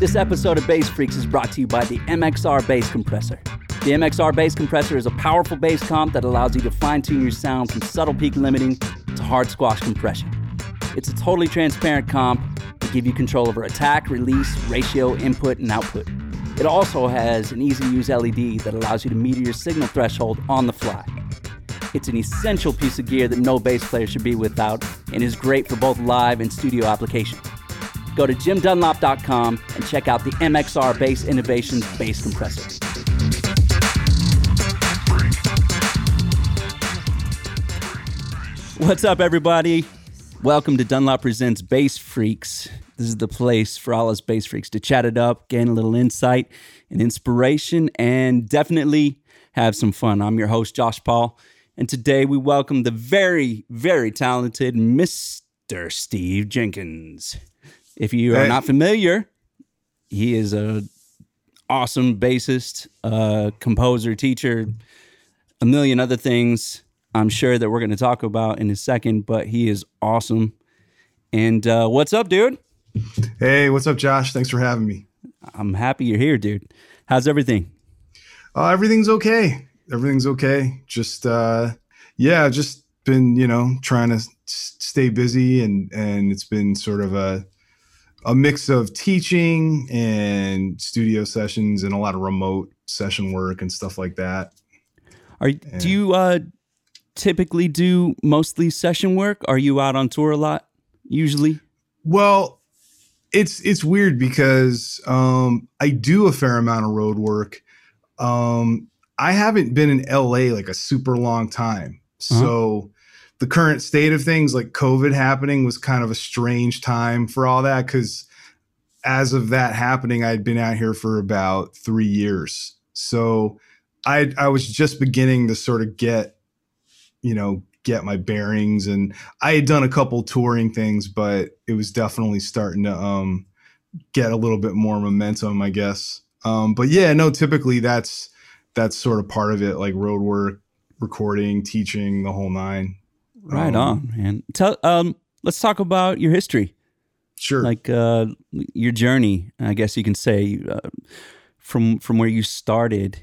This episode of Bass Freaks is brought to you by the MXR Bass Compressor. The MXR Bass Compressor is a powerful bass comp that allows you to fine tune your sound from subtle peak limiting to hard squash compression. It's a totally transparent comp to give you control over attack, release, ratio, input, and output. It also has an easy to use LED that allows you to meter your signal threshold on the fly. It's an essential piece of gear that no bass player should be without and is great for both live and studio applications. Go to jimdunlop.com and check out the MXR Bass Innovations Bass Compressor. What's up, everybody? Welcome to Dunlop Presents Bass Freaks. This is the place for all us bass freaks to chat it up, gain a little insight and inspiration, and definitely have some fun. I'm your host, Josh Paul, and today we welcome the very, very talented Mr. Steve Jenkins. If you are not familiar, he is a awesome bassist, uh, composer, teacher, a million other things. I'm sure that we're going to talk about in a second, but he is awesome. And uh, what's up, dude? Hey, what's up, Josh? Thanks for having me. I'm happy you're here, dude. How's everything? Uh, everything's okay. Everything's okay. Just uh, yeah, just been you know trying to s- stay busy, and and it's been sort of a a mix of teaching and studio sessions and a lot of remote session work and stuff like that. Are do you uh, typically do mostly session work? Are you out on tour a lot? Usually, Well, it's it's weird because um, I do a fair amount of road work. Um, I haven't been in LA like a super long time, so the current state of things, like COVID happening, was kind of a strange time for all that. Because as of that happening, I'd been out here for about three years, so I I was just beginning to sort of get, you know, get my bearings and I had done a couple touring things, but it was definitely starting to um, get a little bit more momentum, I guess. Um, but yeah, no, typically that's that's sort of part of it, like road work, recording, teaching, the whole nine. Right Um, on, man. Tell um, let's talk about your history, Sure. like uh, your journey. I guess you can say uh, from from where you started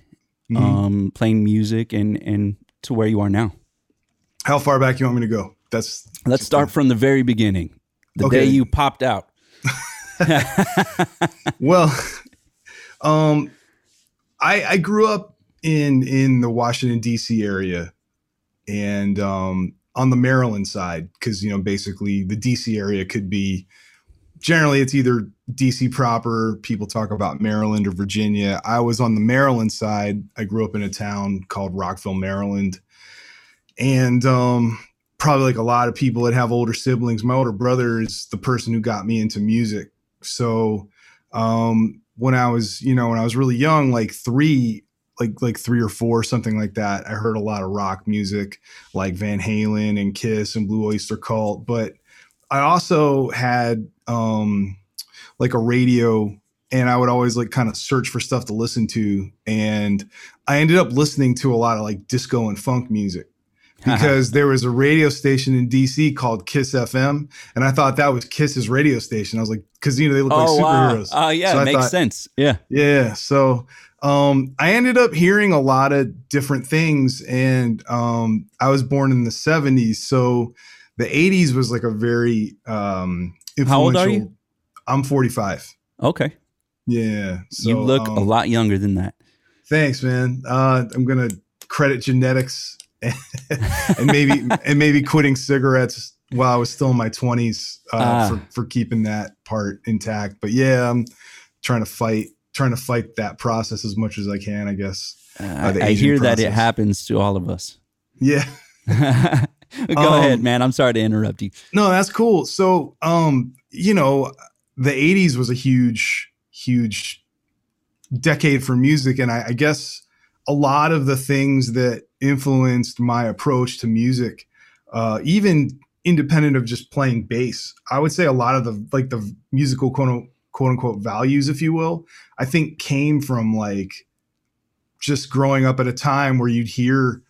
Mhm. um, playing music and and to where you are now. How far back you want me to go? That's Let's start from the very beginning, the Okay. day you popped out. well. um, I I grew up in in the Washington D.C. area, and um, on the Maryland side, because you know basically the D.C. area could be generally it's either DC proper, people talk about Maryland or Virginia. I was on the Maryland side. I grew up in a town called Rockville, Maryland. And um, probably like a lot of people that have older siblings, my older brother is the person who got me into music. So um, when I was, you know, when I was really young, like three, like like three or four, something like that, I heard a lot of rock music like Van Halen and Kiss and Blue Oyster Cult. But I also had um like a radio and I would always like kind of search for stuff to listen to and I ended up listening to a lot of like disco and funk music because there was a radio station in DC called Kiss FM and I thought that was Kiss's radio station. I was like cuz you know they look like oh wow! superheroes. Oh yeah, So makes thought- sense. Yeah. Yeah. So um, I ended up hearing a lot of different things, and um, I was born in the 70s. So the 80s was like a very um, How old are you? I'm 45. Okay. Yeah. So, you look um, a lot younger than that. Thanks, man. Uh, I'm gonna credit genetics and maybe and maybe quitting cigarettes while I was still in my 20s uh, Ah. for for keeping that part intact. But yeah, I'm trying to fight trying to fight that process as much as I can. I guess. Uh, I hear that it happens to all of us. Yeah. Go Um, ahead, man. I'm sorry to interrupt you. No, that's cool. So, um, you know, the '80s was a huge, huge decade for music, and I, I guess a lot of the things that influenced my approach to music, uh, even independent of just playing bass, I would say a lot of the like the musical quote unquote, quote unquote values, if you will, I think came from like just growing up at a time where you'd hear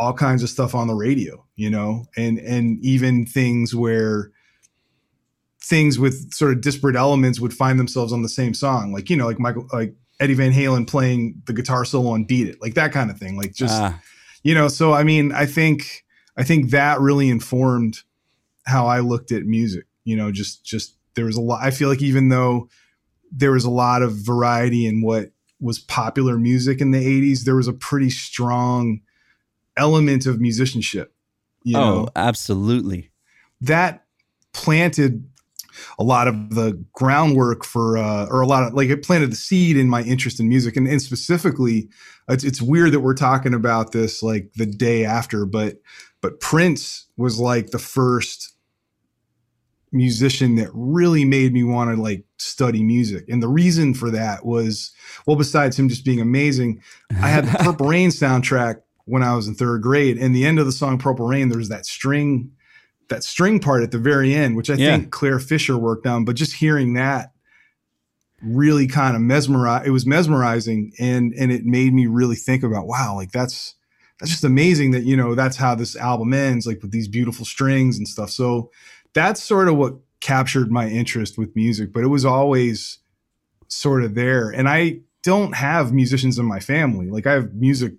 all kinds of stuff on the radio, you know, and and even things where things with sort of disparate elements would find themselves on the same song, like you know, like Michael, like Eddie Van Halen playing the guitar solo on "Beat It," like that kind of thing. Like just uh. you know, so I mean, I think I think that really informed how I looked at music. You know, just just there was a lot. I feel like even though there was a lot of variety in what was popular music in the 80s, there was a pretty strong element of musicianship. You oh, know? absolutely. That planted a lot of the groundwork for, uh, or a lot of like it planted the seed in my interest in music. And, and specifically, it's, it's weird that we're talking about this like the day after, but, but Prince was like the first musician that really made me want to like study music. And the reason for that was, well, besides him just being amazing, I had the Purple Rain soundtrack when I was in third grade. And the end of the song Purple Rain, there's that string, that string part at the very end, which I yeah. think Clare Fischer worked on. But just hearing that really kind of mesmerized, it was mesmerizing and and it made me really think about, wow, like that's that's just amazing that, you know, that's how this album ends, like with these beautiful strings and stuff. So that's sort of what captured my interest with music, but it was always sort of there. And I don't have musicians in my family. Like I have music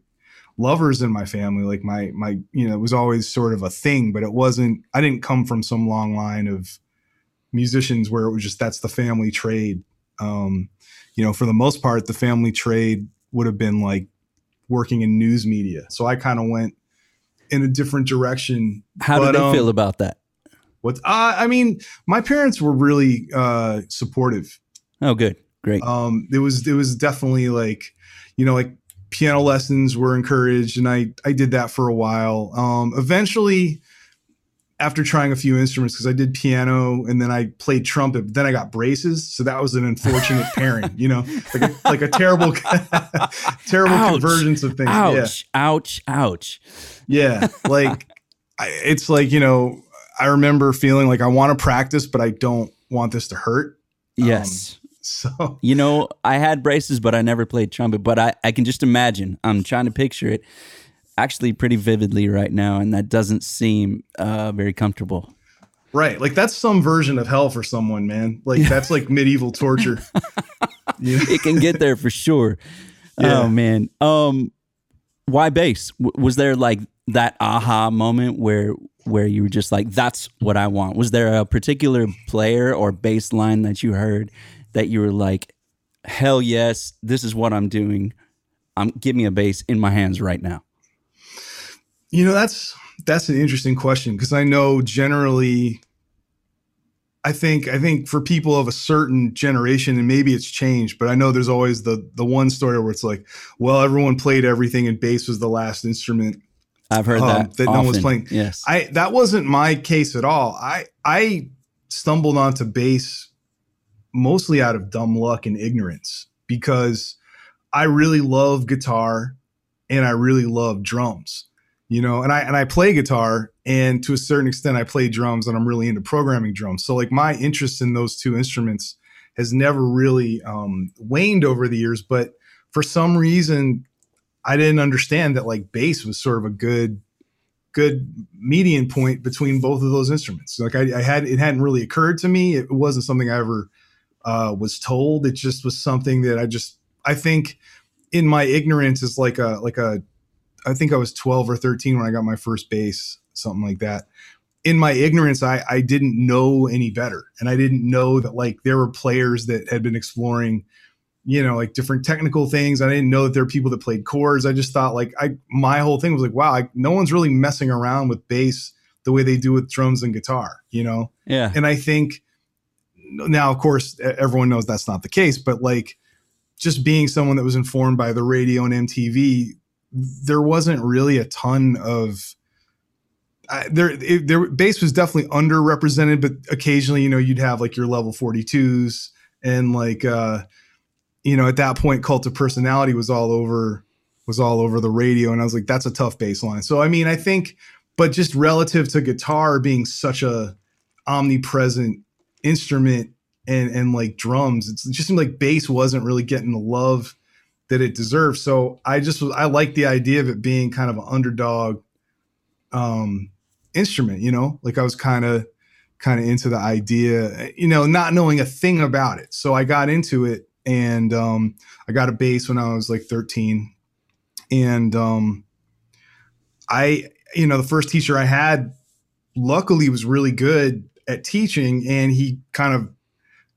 lovers in my family. Like my my you know, it was always sort of a thing, but it wasn't I didn't come from some long line of musicians where it was just that's the family trade. Um, you know, for the most part, the family trade would have been like working in news media. So I kind of went in a different direction. How but, did they um, feel about that? What uh, I mean, my parents were really uh, supportive. Oh, good, great. Um, it was it was definitely like, you know, like piano lessons were encouraged, and I I did that for a while. Um, eventually, after trying a few instruments, because I did piano and then I played trumpet, but then I got braces, so that was an unfortunate pairing. You know, like a, like a terrible terrible ouch, convergence of things. Ouch! Yeah. Ouch! Ouch! Yeah, like. it's like you know I remember feeling like I want to practice, but I don't want this to hurt. Yes. Um, so you know, I had braces, but I never played trumpet. But I, I can just imagine. I'm trying to picture it actually pretty vividly right now, and that doesn't seem uh, very comfortable. Right, like that's some version of hell for someone, man. Like that's like medieval torture. It can get there for sure. Yeah. Oh man. Um, why bass? W- was there like that aha moment where where you were just like, that's what I want? Was there a particular player or bass line that you heard that you were like, hell yes, this is what I'm doing. I'm give me a bass in my hands right now. You know, that's that's an interesting question because I know generally I think I think for people of a certain generation, and maybe it's changed, but I know there's always the the one story where it's like, well, everyone played everything and bass was the last instrument I've heard um, that that often. no one was playing. Yes, I that wasn't my case at all. I I stumbled onto bass mostly out of dumb luck and ignorance because I really love guitar and I really love drums. You know, and I and I play guitar and to a certain extent I play drums and I'm really into programming drums. So like my interest in those two instruments has never really um, waned over the years, but for some reason I didn't understand that like bass was sort of a good good median point between both of those instruments. Like I, I had it hadn't really occurred to me. It wasn't something I ever uh, was told. It just was something that I just I think in my ignorance is like a like a I think I was 12 or 13 when I got my first bass, something like that. In my ignorance, I I didn't know any better, and I didn't know that like there were players that had been exploring you know, like different technical things. I didn't know that there were people that played chords. I just thought like I my whole thing was like, wow, I, no one's really messing around with bass the way they do with drums and guitar, you know? Yeah. And I think now, of course, everyone knows that's not the case, but like just being someone that was informed by the radio and MTV, there wasn't really a ton of uh, there, it, there bass was definitely underrepresented, but occasionally, you know, you'd have like your level 42s and like, uh, you know, at that point, Cult of Personality was all over was all over the radio, and I was like, that's a tough bass line. So I mean, I think, but just relative to guitar being such a omnipresent instrument and and like drums, it just seemed like bass wasn't really getting the love that it deserved. So I just was I like the idea of it being kind of an underdog um instrument, you know, like I was kind of kind of into the idea, you know, not knowing a thing about it. So I got into it and um, I got a bass when I was like 13. And um, I, you know, the first teacher I had, luckily, was really good at teaching. And he kind of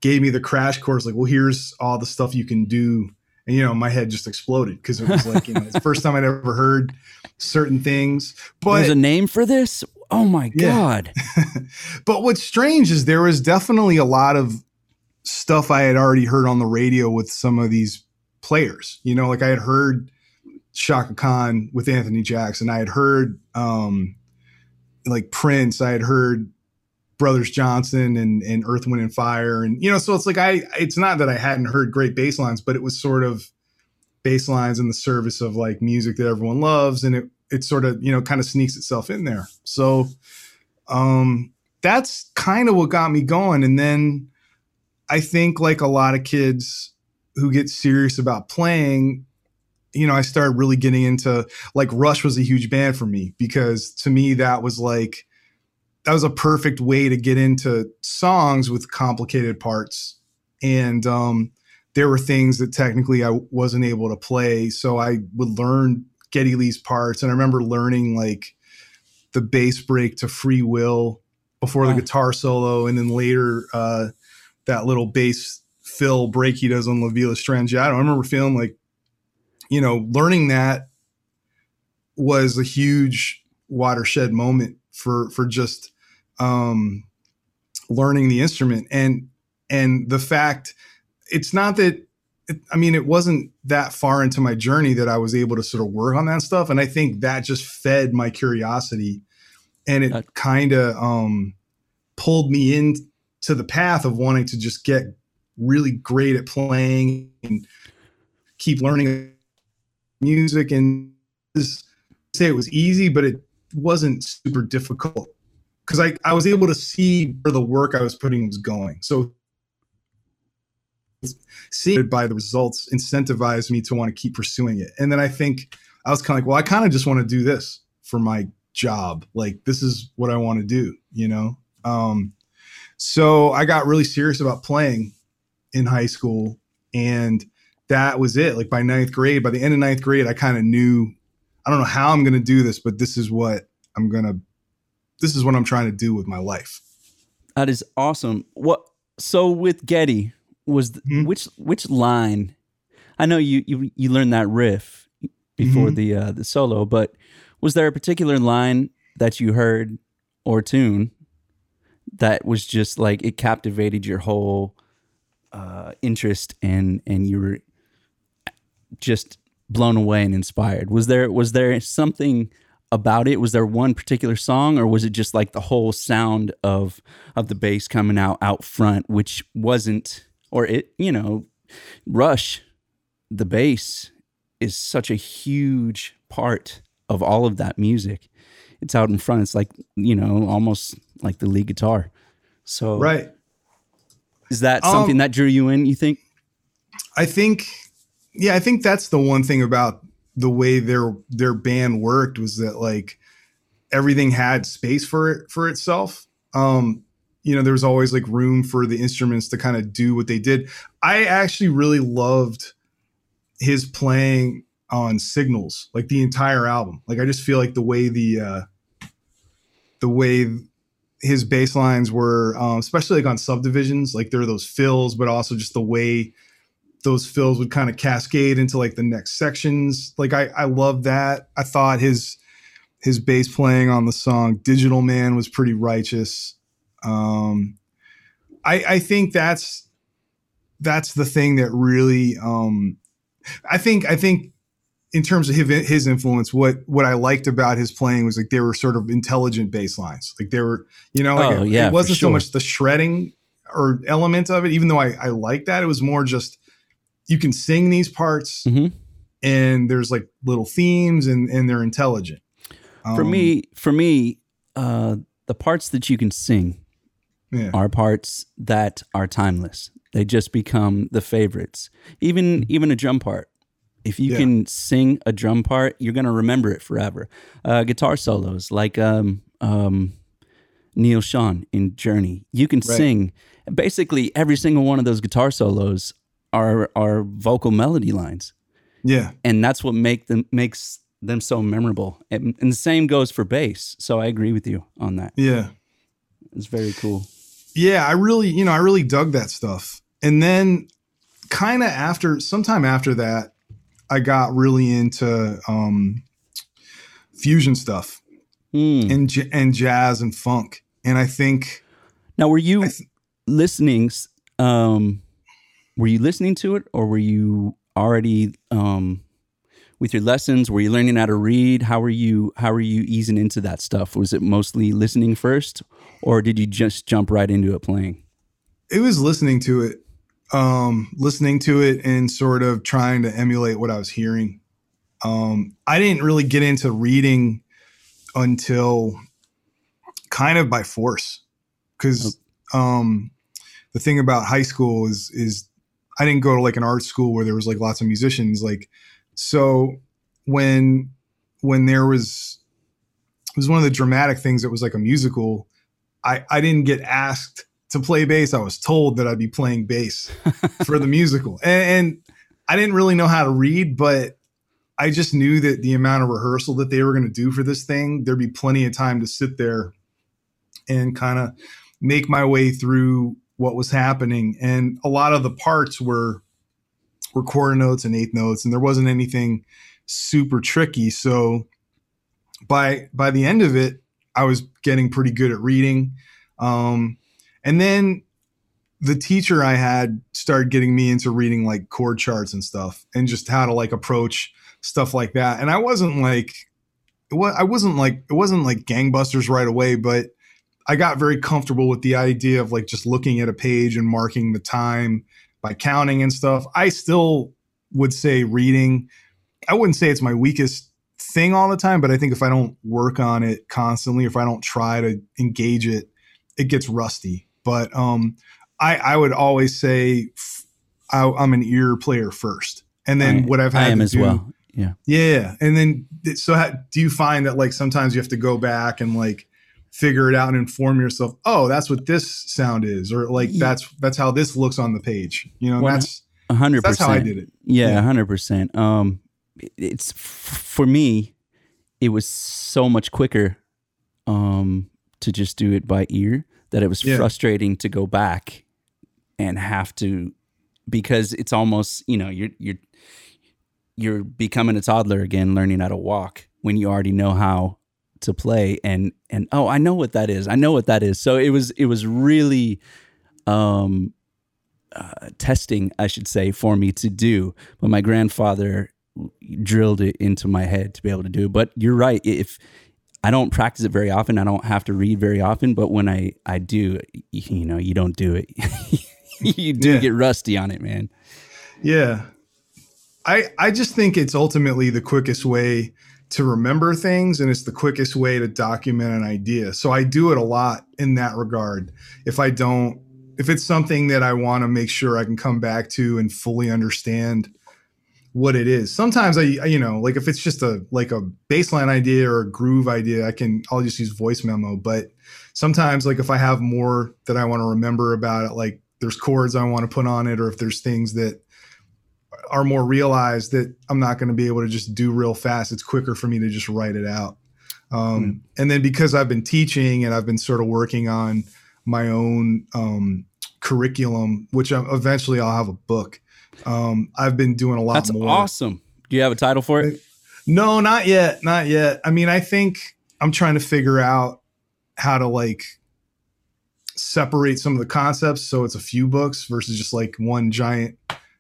gave me the crash course like, well, here's all the stuff you can do. And, you know, my head just exploded because it was like, you know, it's the first time I'd ever heard certain things. But there's a name for this? Oh my yeah. God. but what's strange is there was definitely a lot of stuff I had already heard on the radio with some of these players. You know, like I had heard Chaka Khan with Anthony Jackson. I had heard um like Prince. I had heard Brothers Johnson and, and Earth, Wind and Fire. And, you know, so it's like I, it's not that I hadn't heard great bass lines, but it was sort of bass lines in the service of like music that everyone loves. And it, it sort of, you know, kind of sneaks itself in there. So, um, that's kind of what got me going. And then I think like a lot of kids who get serious about playing, you know, I started really getting into like Rush was a huge band for me because to me that was like, that was a perfect way to get into songs with complicated parts. And um, there were things that technically I wasn't able to play. So I would learn Geddy Lee's parts. And I remember learning like the bass break to Free Will before wow. the guitar solo. And then later, uh, that little bass fill break he does on La Villa Strangiato. I don't remember feeling like, you know, learning that was a huge watershed moment for for just um, learning the instrument. And and the fact it's not that it, I mean it wasn't that far into my journey that I was able to sort of work on that stuff. And I think that just fed my curiosity. And it kind of um, pulled me into the path of wanting to just get really great at playing and keep learning music and say it was easy but it wasn't super difficult because I, I was able to see where the work I was putting was going. So seeing by the results incentivized me to want to keep pursuing it. And then I think I was kind of like, well, I kind of just want to do this for my job. Like this is what I want to do, you know? Um, so I got really serious about playing in high school and that was it. Like by ninth grade, by the end of ninth grade, I kind of knew, I don't know how I'm going to do this, but this is what I'm going to this is what I'm trying to do with my life. That is awesome. What so with Geddy was mm-hmm. which which line? I know you you you learned that riff before mm-hmm. the uh, the solo, but was there a particular line that you heard or tune that was just like it captivated your whole uh, interest and and you were just blown away and inspired? Was there was there something about it? Was there one particular song, or was it just like the whole sound of of the bass coming out out front, which wasn't, or it, you know, Rush, the bass is such a huge part of all of that music. It's out in front. It's like you know, almost like the lead guitar. So right, is that something um, that drew you in? You think? I think, yeah, I think that's the one thing about the way their their band worked was that like everything had space for it for itself. Um, you know, there was always like room for the instruments to kind of do what they did. I actually really loved his playing on signals, like the entire album. Like I just feel like the way the uh the way his bass lines were, um, especially like on subdivisions, like there are those fills, but also just the way those fills would kind of cascade into like the next sections. Like I I love that. I thought his his bass playing on the song Digital Man was pretty righteous. Um I I think that's that's the thing that really um I think I think in terms of his, influence, what what I liked about his playing was like they were sort of intelligent bass lines. Like they were, you know, like oh, it, yeah, it wasn't sure. so much the shredding or element of it, even though I, I like that. It was more just you can sing these parts mm-hmm. and there's like little themes and and they're intelligent um, for me for me uh the parts that you can sing yeah. are parts that are timeless they just become the favorites even mm-hmm. even a drum part if you yeah. can sing a drum part you're going to remember it forever uh guitar solos like um um Neal Schon in Journey. You can Right. sing basically every single one of those guitar solos are are vocal melody lines. Yeah. And that's what make them makes them so memorable. And, and the same goes for bass. So I agree with you on that. Yeah. It's very cool. Yeah, I really, you know, I really dug that stuff. And then kind of after sometime after that, I got really into um fusion stuff Hmm. and j- and jazz and funk. And I think Now, were you th- listening? Um, were you listening to it, or were you already um, with your lessons? Were you learning how to read? How were you? How were you easing into that stuff? Was it mostly listening first, or did you just jump right into it playing? it was listening to it, um, listening to it and sort of trying to emulate what I was hearing. Um, I didn't really get into reading until kind of by force, because um, the thing about high school is is I didn't go to like an art school where there was like lots of musicians. Like, so when when there was it was one of the dramatic things that was like a musical. I I didn't get asked to play bass. I was told that I'd be playing bass for the musical, and, and I didn't really know how to read, but I just knew that the amount of rehearsal that they were going to do for this thing, there'd be plenty of time to sit there and kind of make my way through what was happening. And a lot of the parts were were quarter notes and eighth notes, and there wasn't anything super tricky. So by by the end of it, I was getting pretty good at reading. Um, and then the teacher I had started getting me into reading like chord charts and stuff, and just how to like approach stuff like that. And I wasn't like, I wasn't like, it wasn't like gangbusters right away, but I got very comfortable with the idea of like just looking at a page and marking the time by counting and stuff. I still would say reading. I wouldn't say it's my weakest thing all the time, but I think if I don't work on it constantly, if I don't try to engage it, it gets rusty. But um, I, I would always say f- I, am an ear player first, and then I- what I've had I am to as do, well. Yeah. yeah, and then so how, do you find that like sometimes you have to go back and like figure it out and inform yourself? Oh, that's what this sound is, or like Ye- that's that's how this looks on the page. You know, Well, that's hundred that's how I did it. Yeah, Yeah. hundred percent. Um, it's for me. It was so much quicker, um, to just do it by ear that it was Yeah. frustrating to go back and have to because it's almost you know you're you're you're becoming a toddler again, learning how to walk when you already know how to play and and oh I know what that is I know what that is so it was it was really um uh, testing, I should say, for me to do. But my grandfather drilled it into my head to be able to do. But you're right. If I don't practice it very often, I don't have to read very often. But when I I do, you, know, you don't do it. you do Yeah. get rusty on it, man. Yeah. I I just think it's ultimately the quickest way to remember things and it's the quickest way to document an idea. So I do it a lot in that regard. If I don't if it's something that I want to make sure I can come back to and fully understand what it is. Sometimes I you know, like if it's just a like a bass line idea or a groove idea, I can I'll just use voice memo, but sometimes like if I have more that I want to remember about it like there's chords I want to put on it or if there's things that are more realized that I'm not going to be able to just do real fast. It's quicker for me to just write it out. Um, And then because I've been teaching and I've been sort of working on my own um, curriculum, which I, eventually I'll have a book. Um, I've been doing a lot That's more. awesome. Do you have a title for it? No, not yet. Not yet. I mean, I think I'm trying to figure out how to like separate some of the concepts so it's a few books versus just like one giant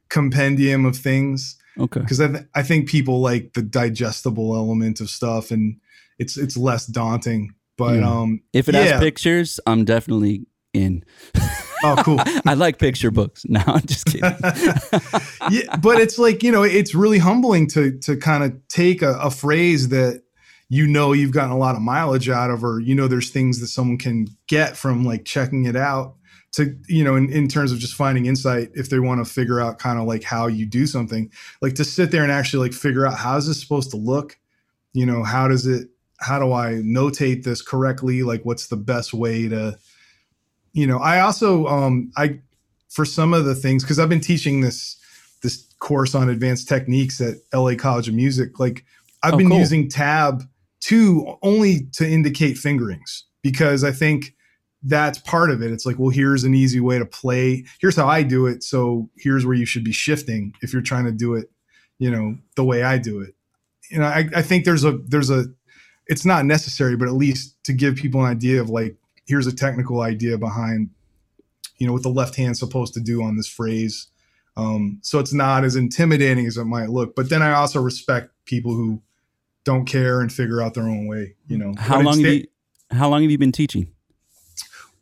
compendium of things Okay. because I, th- I think people like the digestible element of stuff and it's it's less daunting but Yeah. um If it yeah. has pictures, I'm definitely in. oh cool I like picture books. No, I'm just kidding. yeah, but it's like you know, it's really humbling to to kind of take a, a phrase that you know you've gotten a lot of mileage out of, or you know, there's things that someone can get from like checking it out. To you know, in, in terms of just finding insight, if they want to figure out kind of like how you do something, like to sit there and actually like figure out how is this supposed to look, you know, how does it how do I notate this correctly? Like, what's the best way to, you know, I also, um, I, for some of the things, because I've been teaching this, this course on advanced techniques at LA College of Music. Like, I've Oh, been cool. using tab too only to indicate fingerings because I think that's part of it. It's like, well, here's an easy way to play. Here's how I do it. So here's where you should be shifting if you're trying to do it, you know, the way I do it. You know, I, I think there's a there's a it's not necessary, but at least to give people an idea of like, here's a technical idea behind, you know, what the left hand's supposed to do on this phrase. Um, so it's not as intimidating as it might look. But then I also respect people who don't care and figure out their own way. You know, How But long have you how long have you been teaching?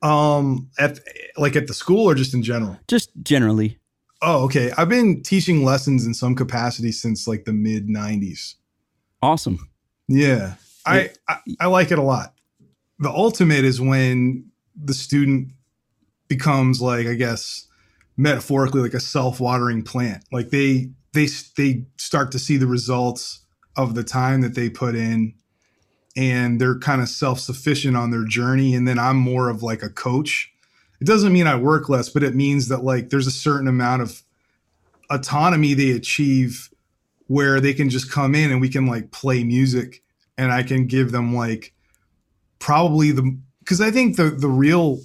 Um, at like at the school or just in general? Just generally. Oh, okay. I've been teaching lessons in some capacity since like the mid '90s. Awesome. Yeah, I, I I like it a lot. The ultimate is when the student becomes like I guess metaphorically like a self-watering plant. Like they they they start to see the results of the time that they put in and they're kind of self-sufficient on their journey and then I'm more of like a coach. It doesn't mean I work less, but it means that like there's a certain amount of autonomy they achieve where they can just come in and we can like play music and I can give them like probably the because I think the the real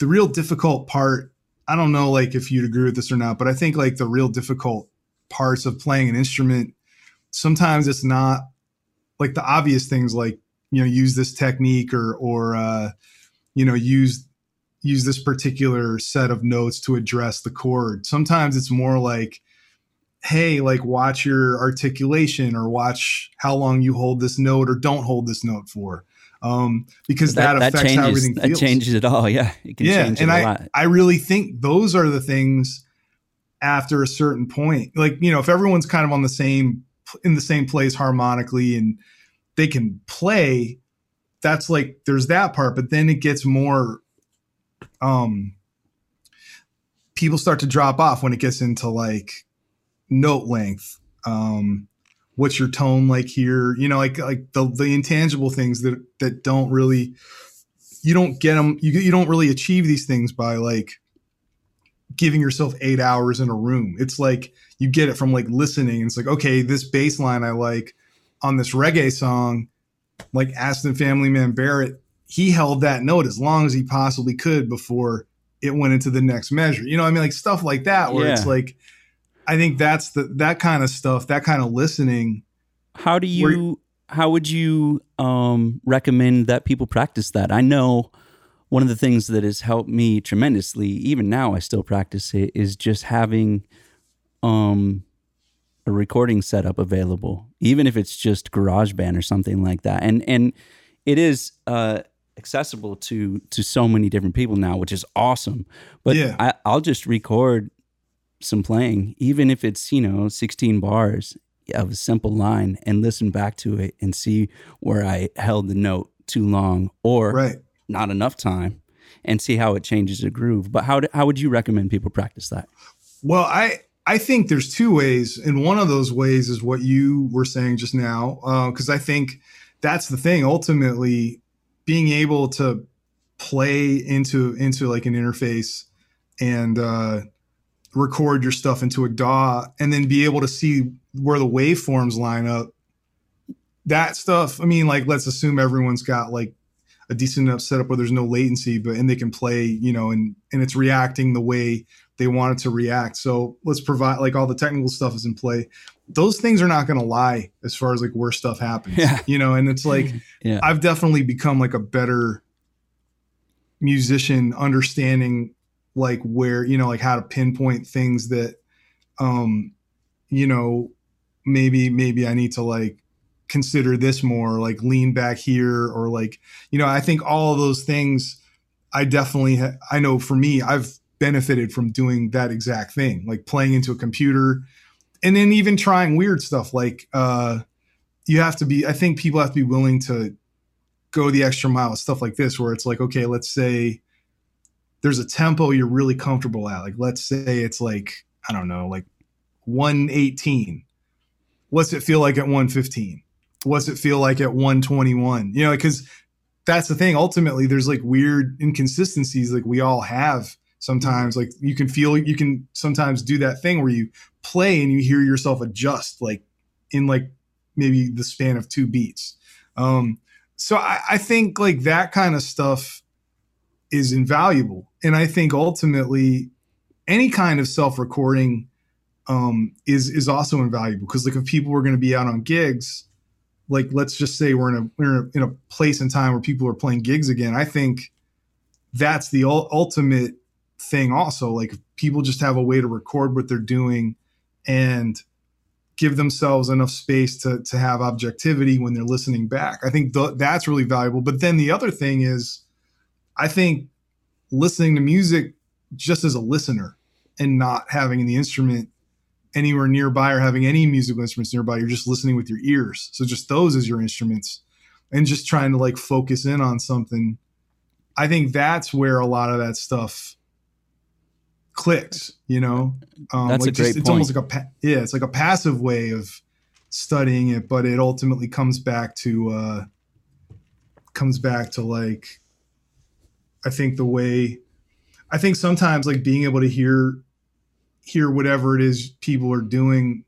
the real difficult part I don't know like if you'd agree with this or not but I think like the real difficult parts of playing an instrument sometimes it's not like the obvious things like you know use this technique or or uh you know use use this particular set of notes to address the chord. Sometimes it's more like hey like watch your articulation or watch how long you hold this note or don't hold this note for um because that, affects changes how everything feels. that changes it all. Yeah, it can yeah change and i lot. i really think those are the things after a certain point like you know if everyone's kind of on the same in the same place harmonically and they can play that's like there's that part but then it gets more um people start to drop off when it gets into like note length um what's your tone like here? You know like like the the intangible things that that don't really you don't get them you, you don't really achieve these things by like giving yourself eight hours in a room. It's like you get it from like listening. It's like okay this bass line i like on this reggae song like aston family man barrett he held that note as long as he possibly could before it went into the next measure. You know i mean? Like stuff like that where it's like i think that's the that kind of stuff that kind of listening How do you? How would you um, recommend that people practice that? I know one of the things that has helped me tremendously, even now I still practice it, is just having um, a recording setup available, even if it's just GarageBand or something like that. And and it is uh, accessible to to so many different people now, which is awesome. But Yeah. I, I'll just record some playing, even if it's you know 16 bars of a simple line, and listen back to it and see where I held the note too long or right not enough time, and see how it changes the groove. But how do, how would you recommend people practice that? Well, I I think there's two ways, and one of those ways is what you were saying just now, because I think that's the thing. Ultimately, being able to play into into like an interface and uh, record your stuff into a DAW, and then be able to see where the waveforms line up. That stuff. I mean, like let's assume everyone's got like a decent enough setup where there's no latency, but and they can play, you know, and and it's reacting the way they want it to react. So let's provide like all the technical stuff is in play. Those things are not going to lie as far as like where stuff happens, Yeah. you know. And it's like Yeah. I've definitely become like a better musician, understanding like where you know like how to pinpoint things that, um, you know, maybe maybe I need to like consider this more, like lean back here, or like you know I think all of those things. I definitely ha- I know for me I've benefited from doing that exact thing, like playing into a computer and then even trying weird stuff like uh you have to be I think people have to be willing to go the extra mile with stuff like this where it's like okay, let's say there's a tempo you're really comfortable at. Like let's say it's like I don't know, like 118. What's it feel like at 115? what's it feel like at 121 you know because that's the thing ultimately there's like weird inconsistencies like we all have sometimes like you can feel you can sometimes do that thing where you play and you hear yourself adjust like in like maybe the span of two beats um so I, I think like that kind of stuff is invaluable and i think ultimately any kind of self-recording um, is is also invaluable because like if people were going to be out on gigs, like let's just say we're in a we're in a, place and time where people are playing gigs again. I think that's the ul- ultimate thing. Also, like people just have a way to record what they're doing and give themselves enough space to to have objectivity when they're listening back. I think th- that's really valuable. But then the other thing is, I think listening to music just as a listener and not having the instrument anywhere nearby or having any musical instruments nearby. You're just listening with your ears. So just those as your instruments and just trying to like focus in on something. I think that's where a lot of that stuff clicks, you know? Um, that's like a great just, It's almost like a, pa- yeah, it's like a passive way of studying it, but it ultimately comes back to, uh, comes back to like, I think the way, I think sometimes like being able to hear hear whatever it is people are doing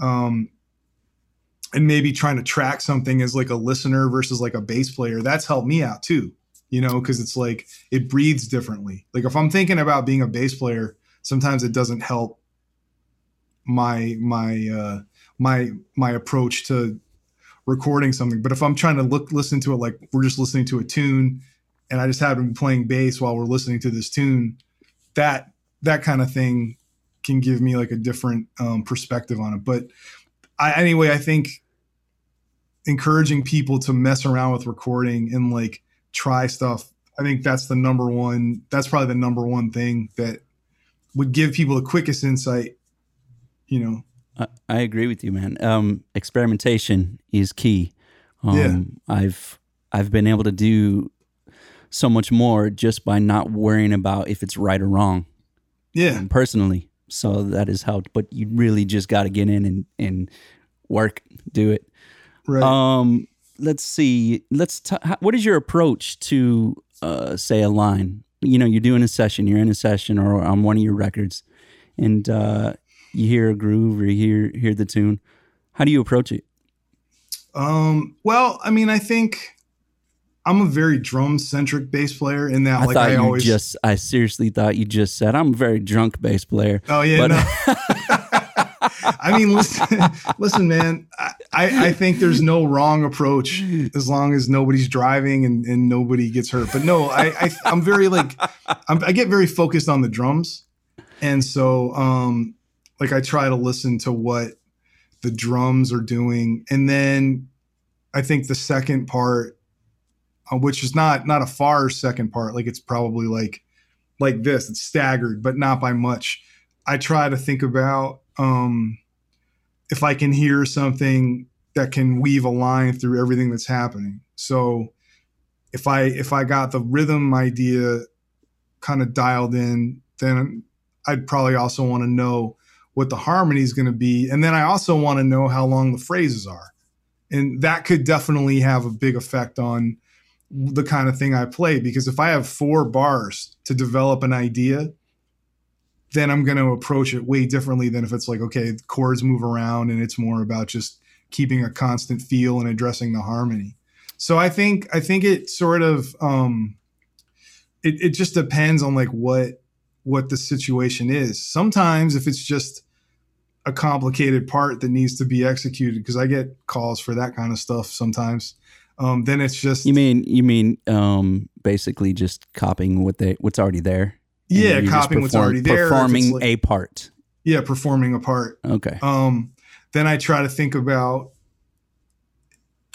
um, and maybe trying to track something as like a listener versus like a bass player that's helped me out too you know because it's like it breathes differently. Like if i'm thinking about being a bass player sometimes it doesn't help my my uh my my approach to recording something. But if i'm trying to look listen to it like we're just listening to a tune and i just happen to be playing bass while we're listening to this tune that that kind of thing can give me like a different um, perspective on it. But I, anyway, I think encouraging people to mess around with recording and like try stuff. I think that's the number one. That's probably the number one thing that would give people the quickest insight. You know, I, I agree with you, man. Um, experimentation is key. Um, yeah. I've I've been able to do so much more just by not worrying about if it's right or wrong. Yeah. Um, personally, so that has helped. But you really just got to get in and and work, do it. Right. Um, let's see. Let's. T- what is your approach to uh, say a line? You know, you're doing a session. You're in a session or on one of your records, and uh, you hear a groove or you hear hear the tune. How do you approach it? Um. Well, I mean, I think I'm a very drum centric bass player in that I like thought I you always just I seriously thought you just said I'm a very drunk bass player. Oh yeah, But- no. I mean, listen, listen, man. I, I think there's no wrong approach as long as nobody's driving and, and nobody gets hurt. But no, I, I I'm very like I'm, I get very focused on the drums, and so um like I try to listen to what the drums are doing, and then I think the second part, which is not not a far second part, like it's probably like like this, it's staggered, but not by much. I try to think about um, if I can hear something that can weave a line through everything that's happening. So if I if I got the rhythm idea kind of dialed in, then I'd probably also want to know what the harmony is going to be, and then I also want to know how long the phrases are, and that could definitely have a big effect on the kind of thing I play. Because if I have four bars to develop an idea, then I'm going to approach it way differently than if it's like, okay, chords move around and it's more about just keeping a constant feel and addressing the harmony. So I think I think it sort of um, it it just depends on like what what the situation is. Sometimes if it's just a complicated part that needs to be executed, because I get calls for that kind of stuff sometimes. Um, then it's just You mean you mean um, basically just copying what they what's already there? yeah, copying what's already there. Performing like- a part. yeah, performing a part. Okay. um, then I try to think about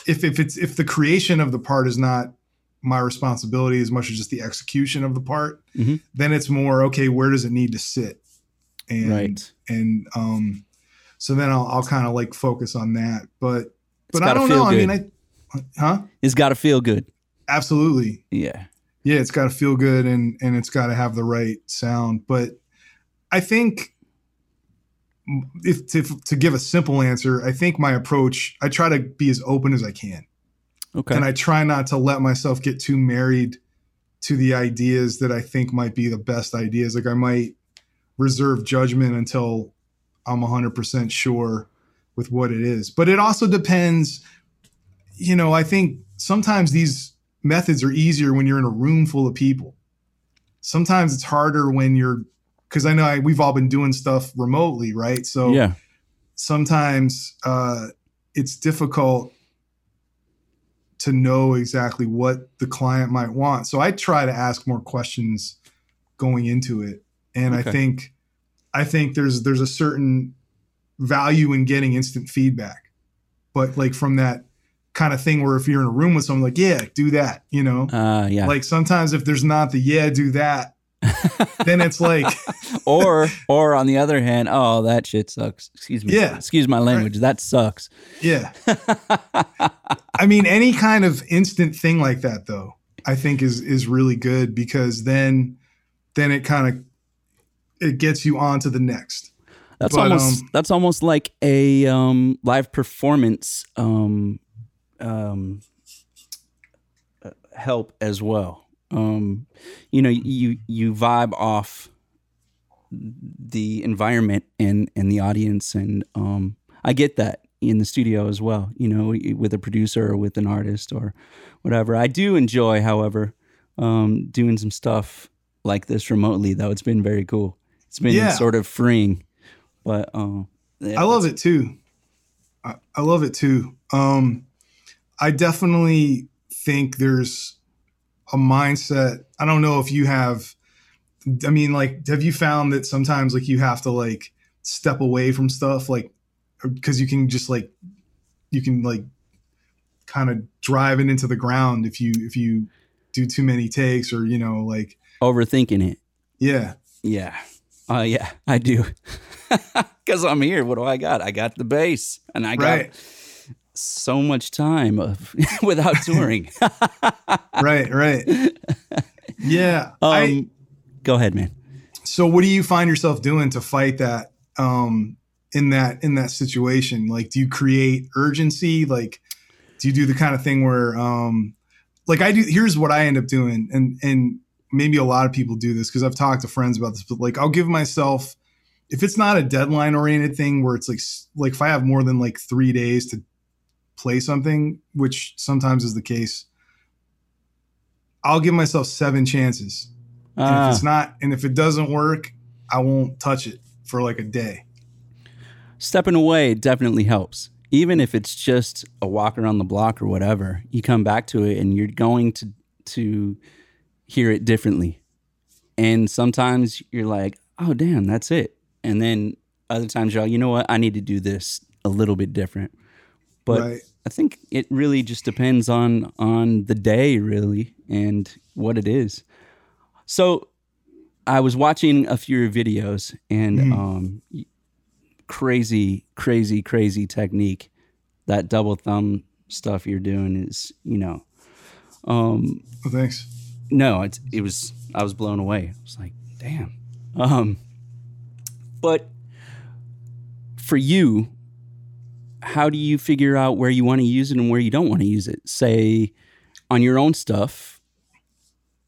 if if it's if the creation of the part is not my responsibility as much as just the execution of the part, Mhm. then it's more okay. Where does it need to sit? And Right. and um, so then I'll I'll kind of like focus on that. But but I don't know. I mean, I huh? It's got to feel good. Absolutely. Yeah. yeah it's got to feel good and and it's got to have the right sound but i think if to, to give a simple answer, I think my approach, I try to be as open as I can. Okay. And I try not to let myself get too married to the ideas that I think might be the best ideas. Like I might reserve judgment until I'm 100% sure with what it is. But it also depends, you know, I think sometimes these methods are easier when you're in a room full of people. Sometimes it's harder when you're because I know I, we've all been doing stuff remotely, right? So yeah. sometimes uh, it's difficult to know exactly what the client might want. So I try to ask more questions going into it, and Okay. I think I think there's there's a certain value in getting instant feedback, but like from that kind of thing where if you're in a room with someone like yeah do that you know Uh, yeah. like sometimes if there's not the yeah do that then it's like or or on the other hand, oh that shit sucks. Excuse me. Yeah. Excuse my language. That sucks. Yeah. I mean, any kind of instant thing like that, though, I think is is really good because then then it kind of it gets you on to the next. That's But, almost um, that's almost like a um, live performance um, um, help as well. Um, you know, you you vibe off the environment and and the audience, and um, I get that in the studio as well. You know, with a producer or with an artist or whatever. I do enjoy, however, um, doing some stuff like this remotely. Though it's been very cool. It's been Yeah. sort of freeing. But um, yeah, I love it too. I, I love it too. Um, I definitely think there's a mindset. I don't know if you have. I mean, like, have you found that sometimes like you have to like step away from stuff, like, because you can just like, you can like, kind of drive it into the ground if you if you do too many takes or you know like overthinking it. yeah Yeah. Uh, yeah, I do. Because I'm here. What do I got? I got the bass, and I got right so much time of, without touring. right right yeah um, I, go ahead, man. so what do you find yourself doing to fight that um in that in that situation like do you create urgency like do you do the kind of thing where um like i do here's what i end up doing and and maybe a lot of people do this because i've talked to friends about this but like i'll give myself if it's not a deadline oriented thing where it's like like if i have more than like three days to play something which sometimes is the case i'll give myself seven chances and Ah, if it's not, and if it doesn't work, I won't touch it for like a day. stepping away definitely helps. Even if it's just a walk around the block or whatever, you come back to it and you're going to to hear it differently. And sometimes you're like, "Oh, damn, that's it." And then other times you're like, "You know what? I need to do this a little bit different." But right. I think it really just depends on on the day, really, and what it is. So, I was watching a few videos, and Mhm. um, crazy, crazy, crazy technique. That double thumb stuff you're doing is, you know, um, Well, thanks. no, it, it was I was blown away. I was like, damn. Um, but for you, how do you figure out where you want to use it and where you don't want to use it? Say on your own stuff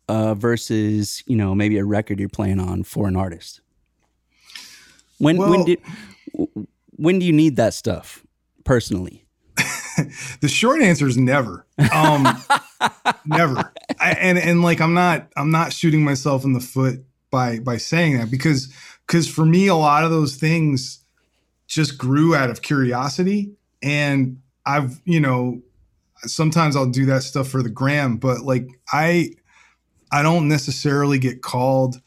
uh, versus you know maybe a record you're playing on for an artist. When when did when do you need that stuff personally? The short answer is never. Um, never. I, and and like I'm not I'm not shooting myself in the foot by by saying that because because for me a lot of those things just grew out of curiosity. And I've you know sometimes I'll do that stuff for the gram but like I I don't necessarily get called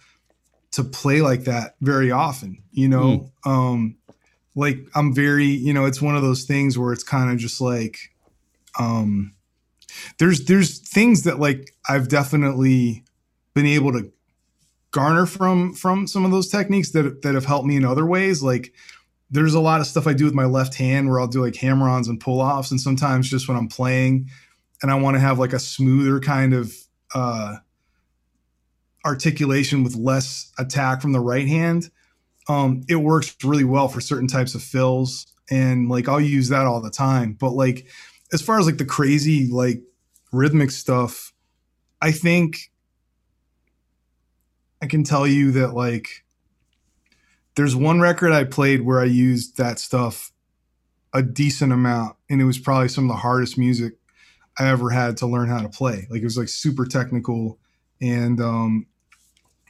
to play like that very often you know? Um like I'm very, you know, it's one of those things where it's kind of just like um there's there's things that like I've definitely been able to garner from from some of those techniques that that have helped me in other ways. Like there's a lot of stuff I do with my left hand where I'll do like hammer-ons and pull-offs and sometimes just when I'm playing and I want to have like a smoother kind of uh articulation with less attack from the right hand um, it works really well for certain types of fills, and like I'll use that all the time. But like as far as like the crazy like rhythmic stuff, I think I can tell you that like there's one record I played where I used that stuff a decent amount, and it was probably some of the hardest music I ever had to learn how to play. Like it was like super technical, and um,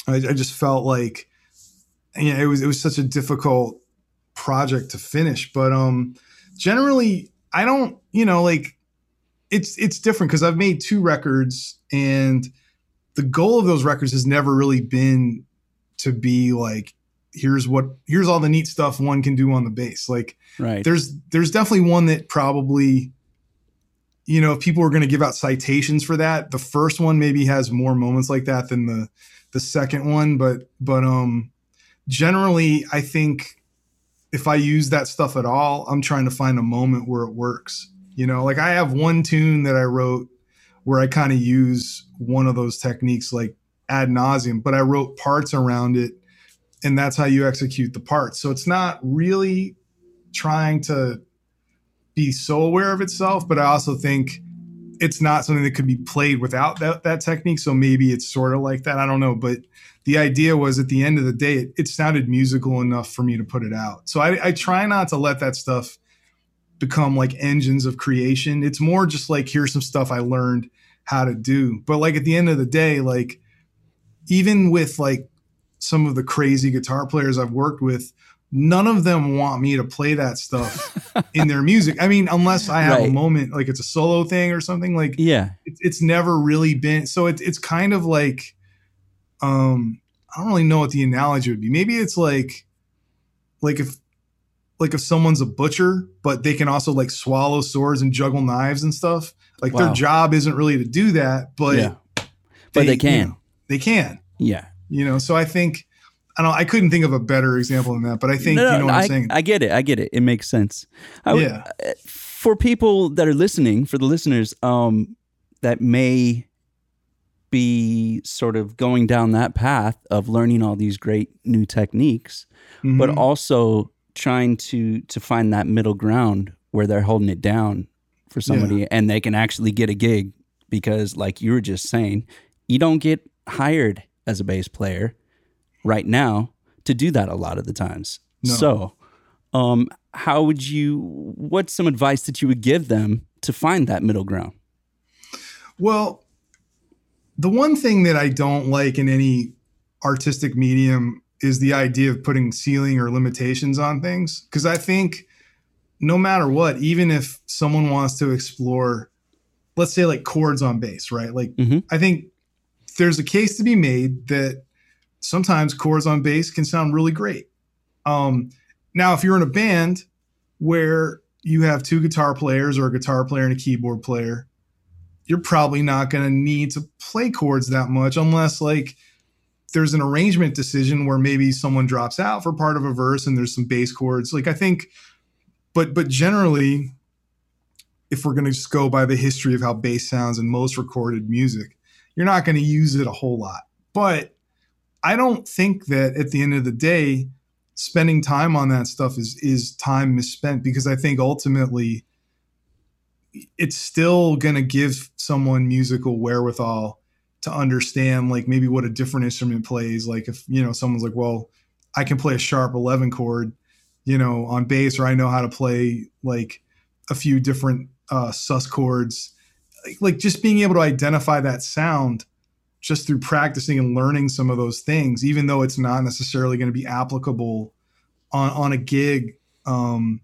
I, I just felt like yeah, it was it was such a difficult project to finish. But um, generally, I don't, you know, like it's it's different because I've made two records, and the goal of those records has never really been to be like here's what here's all the neat stuff one can do on the bass like Right. there's there's definitely one that probably you know if people were going to give out citations for that the first one maybe has more moments like that than the the second one but but um generally i think if i use that stuff at all i'm trying to find a moment where it works you know like i have one tune that i wrote where i kind of use one of those techniques like ad nauseum but i wrote parts around it and that's how you execute the part. so it's not really trying to be so aware of itself, but I also think it's not something that could be played without that, that technique. So maybe it's sort of like that. I don't know. But the idea was at the end of the day, it, it sounded musical enough for me to put it out. So I, I try not to let that stuff become like engines of creation. It's more just like, here's some stuff I learned how to do. But like at the end of the day, like even with like some of the crazy guitar players I've worked with, none of them want me to play that stuff in their music. I mean, unless I have Right. a moment like it's a solo thing or something like yeah. it's, it's never really been. So it's it's kind of like, um, I don't really know what the analogy would be. Maybe it's like, like if, like if someone's a butcher, but they can also like swallow swords and juggle knives and stuff. Like Wow. their job isn't really to do that, but yeah. But they you can. know, they can Yeah. You know so i think i don't i couldn't think of a better example than that but i think No, no, you know what I, i'm saying I get it. I get it. It makes sense. I yeah uh, for people that are listening, for the listeners, um, that may be sort of going down that path of learning all these great new techniques, but Mhm. also trying to to find that middle ground where they're holding it down for somebody and they can actually get a gig because like you were just saying, you don't get hired as a bass player right now to do that a lot of the times. No. So, um how would you what's some advice that you would give them to find that middle ground? well the one thing that i don't like in any artistic medium is the idea of putting ceiling or limitations on things because i think no matter what even if someone wants to explore let's say like chords on bass right like Mhm. i think there's a case to be made that sometimes chords on bass can sound really great. Um, now if you're in a band where you have two guitar players or a guitar player and a keyboard player you're probably not going to need to play chords that much unless like there's an arrangement decision where maybe someone drops out for part of a verse and there's some bass chords. Like i think but but generally if we're going to just go by the history of how bass sounds in most recorded music you're not going to use it a whole lot. But i don't think that at the end of the day spending time on that stuff is is time misspent because i think ultimately it's still going to give someone musical wherewithal to understand like maybe what a different instrument plays. Like if you know someone's like well i can play a sharp 11 chord you know on bass or i know how to play like a few different uh sus chords like, just being able to identify that sound just through practicing and learning some of those things even though it's not necessarily going to be applicable on on a gig um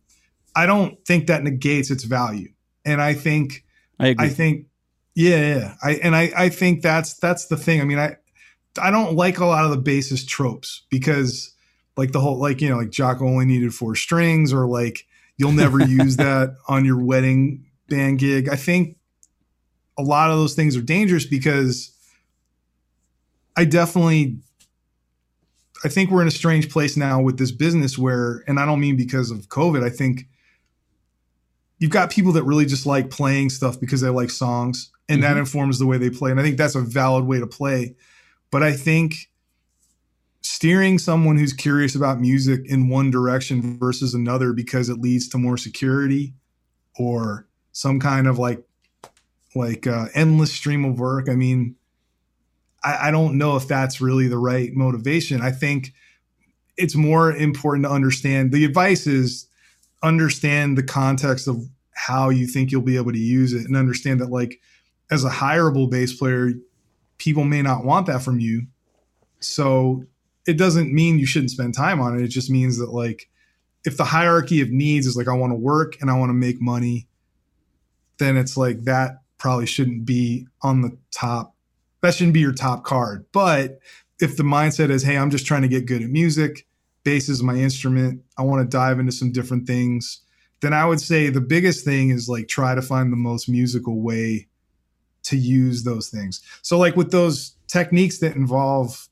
i don't think that negates its value and i think I agree. I think, yeah, yeah. I and I, I think that's that's the thing. I mean, I, I don't like a lot of the bassist tropes because, like the whole, like you know, like Jaco only needed four strings, or like you'll never use that on your wedding band gig. I think a lot of those things are dangerous because I definitely, I think we're in a strange place now with this business where, and I don't mean because of COVID. I think you've got people that really just like playing stuff because they like songs and that Mhm. informs the way they play and i think that's a valid way to play but i think steering someone who's curious about music in one direction versus another because it leads to more security or some kind of like like uh, endless stream of work. I mean, I, I don't know if that's really the right motivation. I think it's more important to understand the advice is understand the context of how you think you'll be able to use it and understand that like as a hireable bass player people may not want that from you so it doesn't mean you shouldn't spend time on it it just means that like if the hierarchy of needs is like i want to work and i want to make money then it's like that probably shouldn't be on the top that shouldn't be your top card but if the mindset is hey i'm just trying to get good at music bass is my instrument i want to dive into some different things then I would say the biggest thing is like try to find the most musical way to use those things. So like with those techniques that involve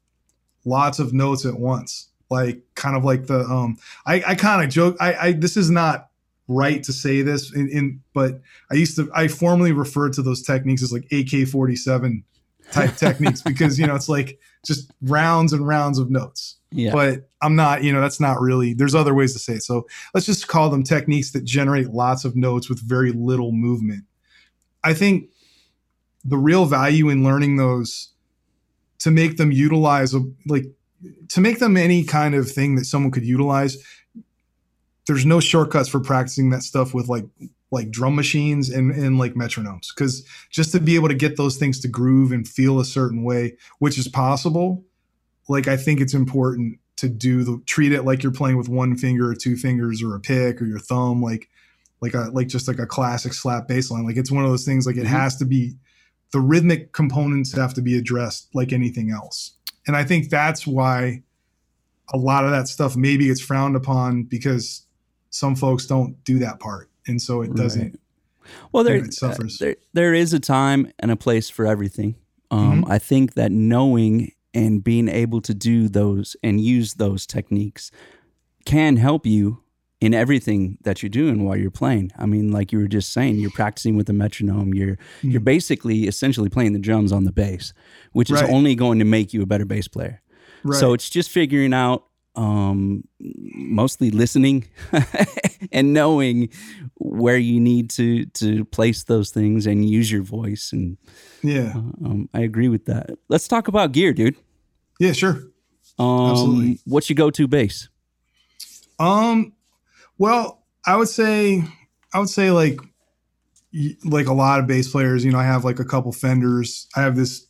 lots of notes at once, like kind of like the um I, I kind of joke I, I this is not right to say this in, in but I used to I formally referred to those techniques as like AK 47 type techniques because you know it's like just rounds and rounds of notes yeah. But I'm not, you know, that's not really, there's other ways to say it. So let's just call them techniques that generate lots of notes with very little movement. I think the real value in learning those to make them utilize, like, to make them any kind of thing that someone could utilize, there's no shortcuts for practicing that stuff with like like drum machines and, and like metronomes because just to be able to get those things to groove and feel a certain way which is possible like I think it's important to do the treat it like you're playing with one finger or two fingers or a pick or your thumb, like like a like just like a classic slap bass line. Like it's one of those things like it mm-hmm. has to be the rhythmic components have to be addressed like anything else. And I think that's why a lot of that stuff maybe gets frowned upon because some folks don't do that part. And so it doesn't right. well there, it suffers. Uh, there there is a time and a place for everything. Um, mm-hmm. I think that knowing and being able to do those and use those techniques can help you in everything that you're doing while you're playing. I mean, like you were just saying, you're practicing with a metronome. You're mm-hmm. you're basically essentially playing the drums on the bass, which is only going to make you a better bass player. Right. So it's just figuring out um, mostly listening and knowing where you need to to place those things and use your voice. And yeah. uh, um, i agree with that. Let's talk about gear dude. Yeah sure. Um Absolutely. what's your go-to bass? Um well i would say i would say like like a lot of bass players you know i have like a couple fenders. I have this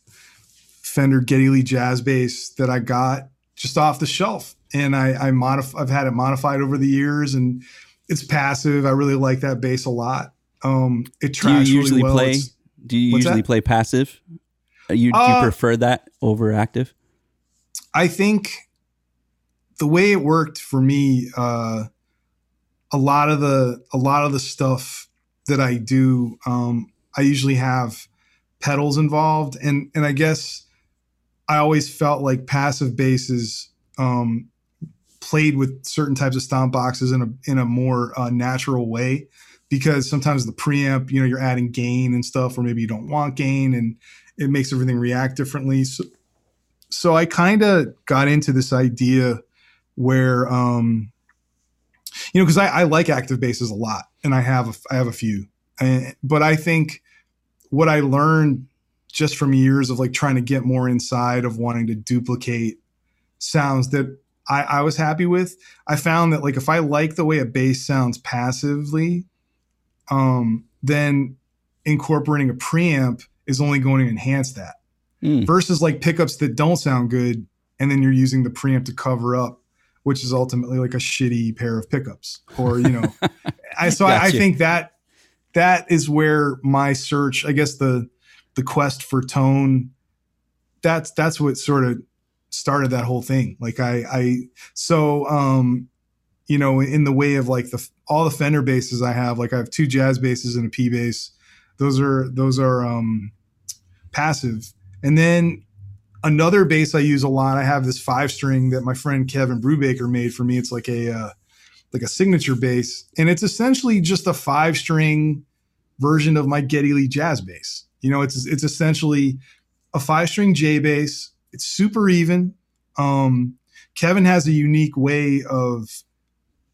fender geddy lee jazz bass that i got just off the shelf and i i modif- i've had it modified over the years and it's passive. I really like that bass a lot. Um, it tracks do you usually really well. play? It's, do you usually that? play passive? You, do you uh, prefer that over active? I think the way it worked for me, uh, a lot of the a lot of the stuff that I do, um, I usually have pedals involved, and and I guess I always felt like passive basses um, played with certain types of stomp boxes in a in a more uh, natural way. Because sometimes the preamp you know you're adding gain and stuff or maybe you don't want gain and it makes everything react differently. So so I kind of got into this idea where um you know because I, I like active basses a lot and I have a, I have a few. And, but I think what I learned just from years of like trying to get more inside of wanting to duplicate sounds that I, I was happy with. I found that like if I like the way a bass sounds passively, um, then incorporating a preamp is only going to enhance that. Mm. Versus like pickups that don't sound good, and then you're using the preamp to cover up, which is ultimately like a shitty pair of pickups. Or you know, I so I, I think that that is where my search, I guess the the quest for tone, that's that's what sort of started that whole thing. Like I, I, so, um, you know, in the way of like the all the Fender basses I have, like I have two jazz basses and a P bass. Those are those are um, passive. And then another bass I use a lot. I have this five string that my friend Kevin Brubaker made for me. It's like a uh, like a signature bass, and it's essentially just a five string version of my Geddy Lee jazz bass. You know, it's it's essentially a five string J bass it's super even. Um, Kevin has a unique way of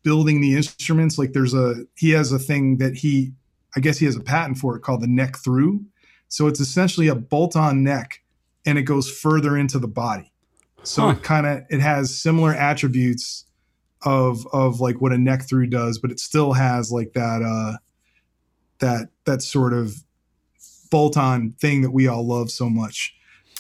building the instruments. Like there's a he has a thing that he I guess he has a patent for it called the neck through. So it's essentially a bolt-on neck and it goes further into the body. So huh. it kind of it has similar attributes of of like what a neck through does, but it still has like that uh that that sort of bolt-on thing that we all love so much.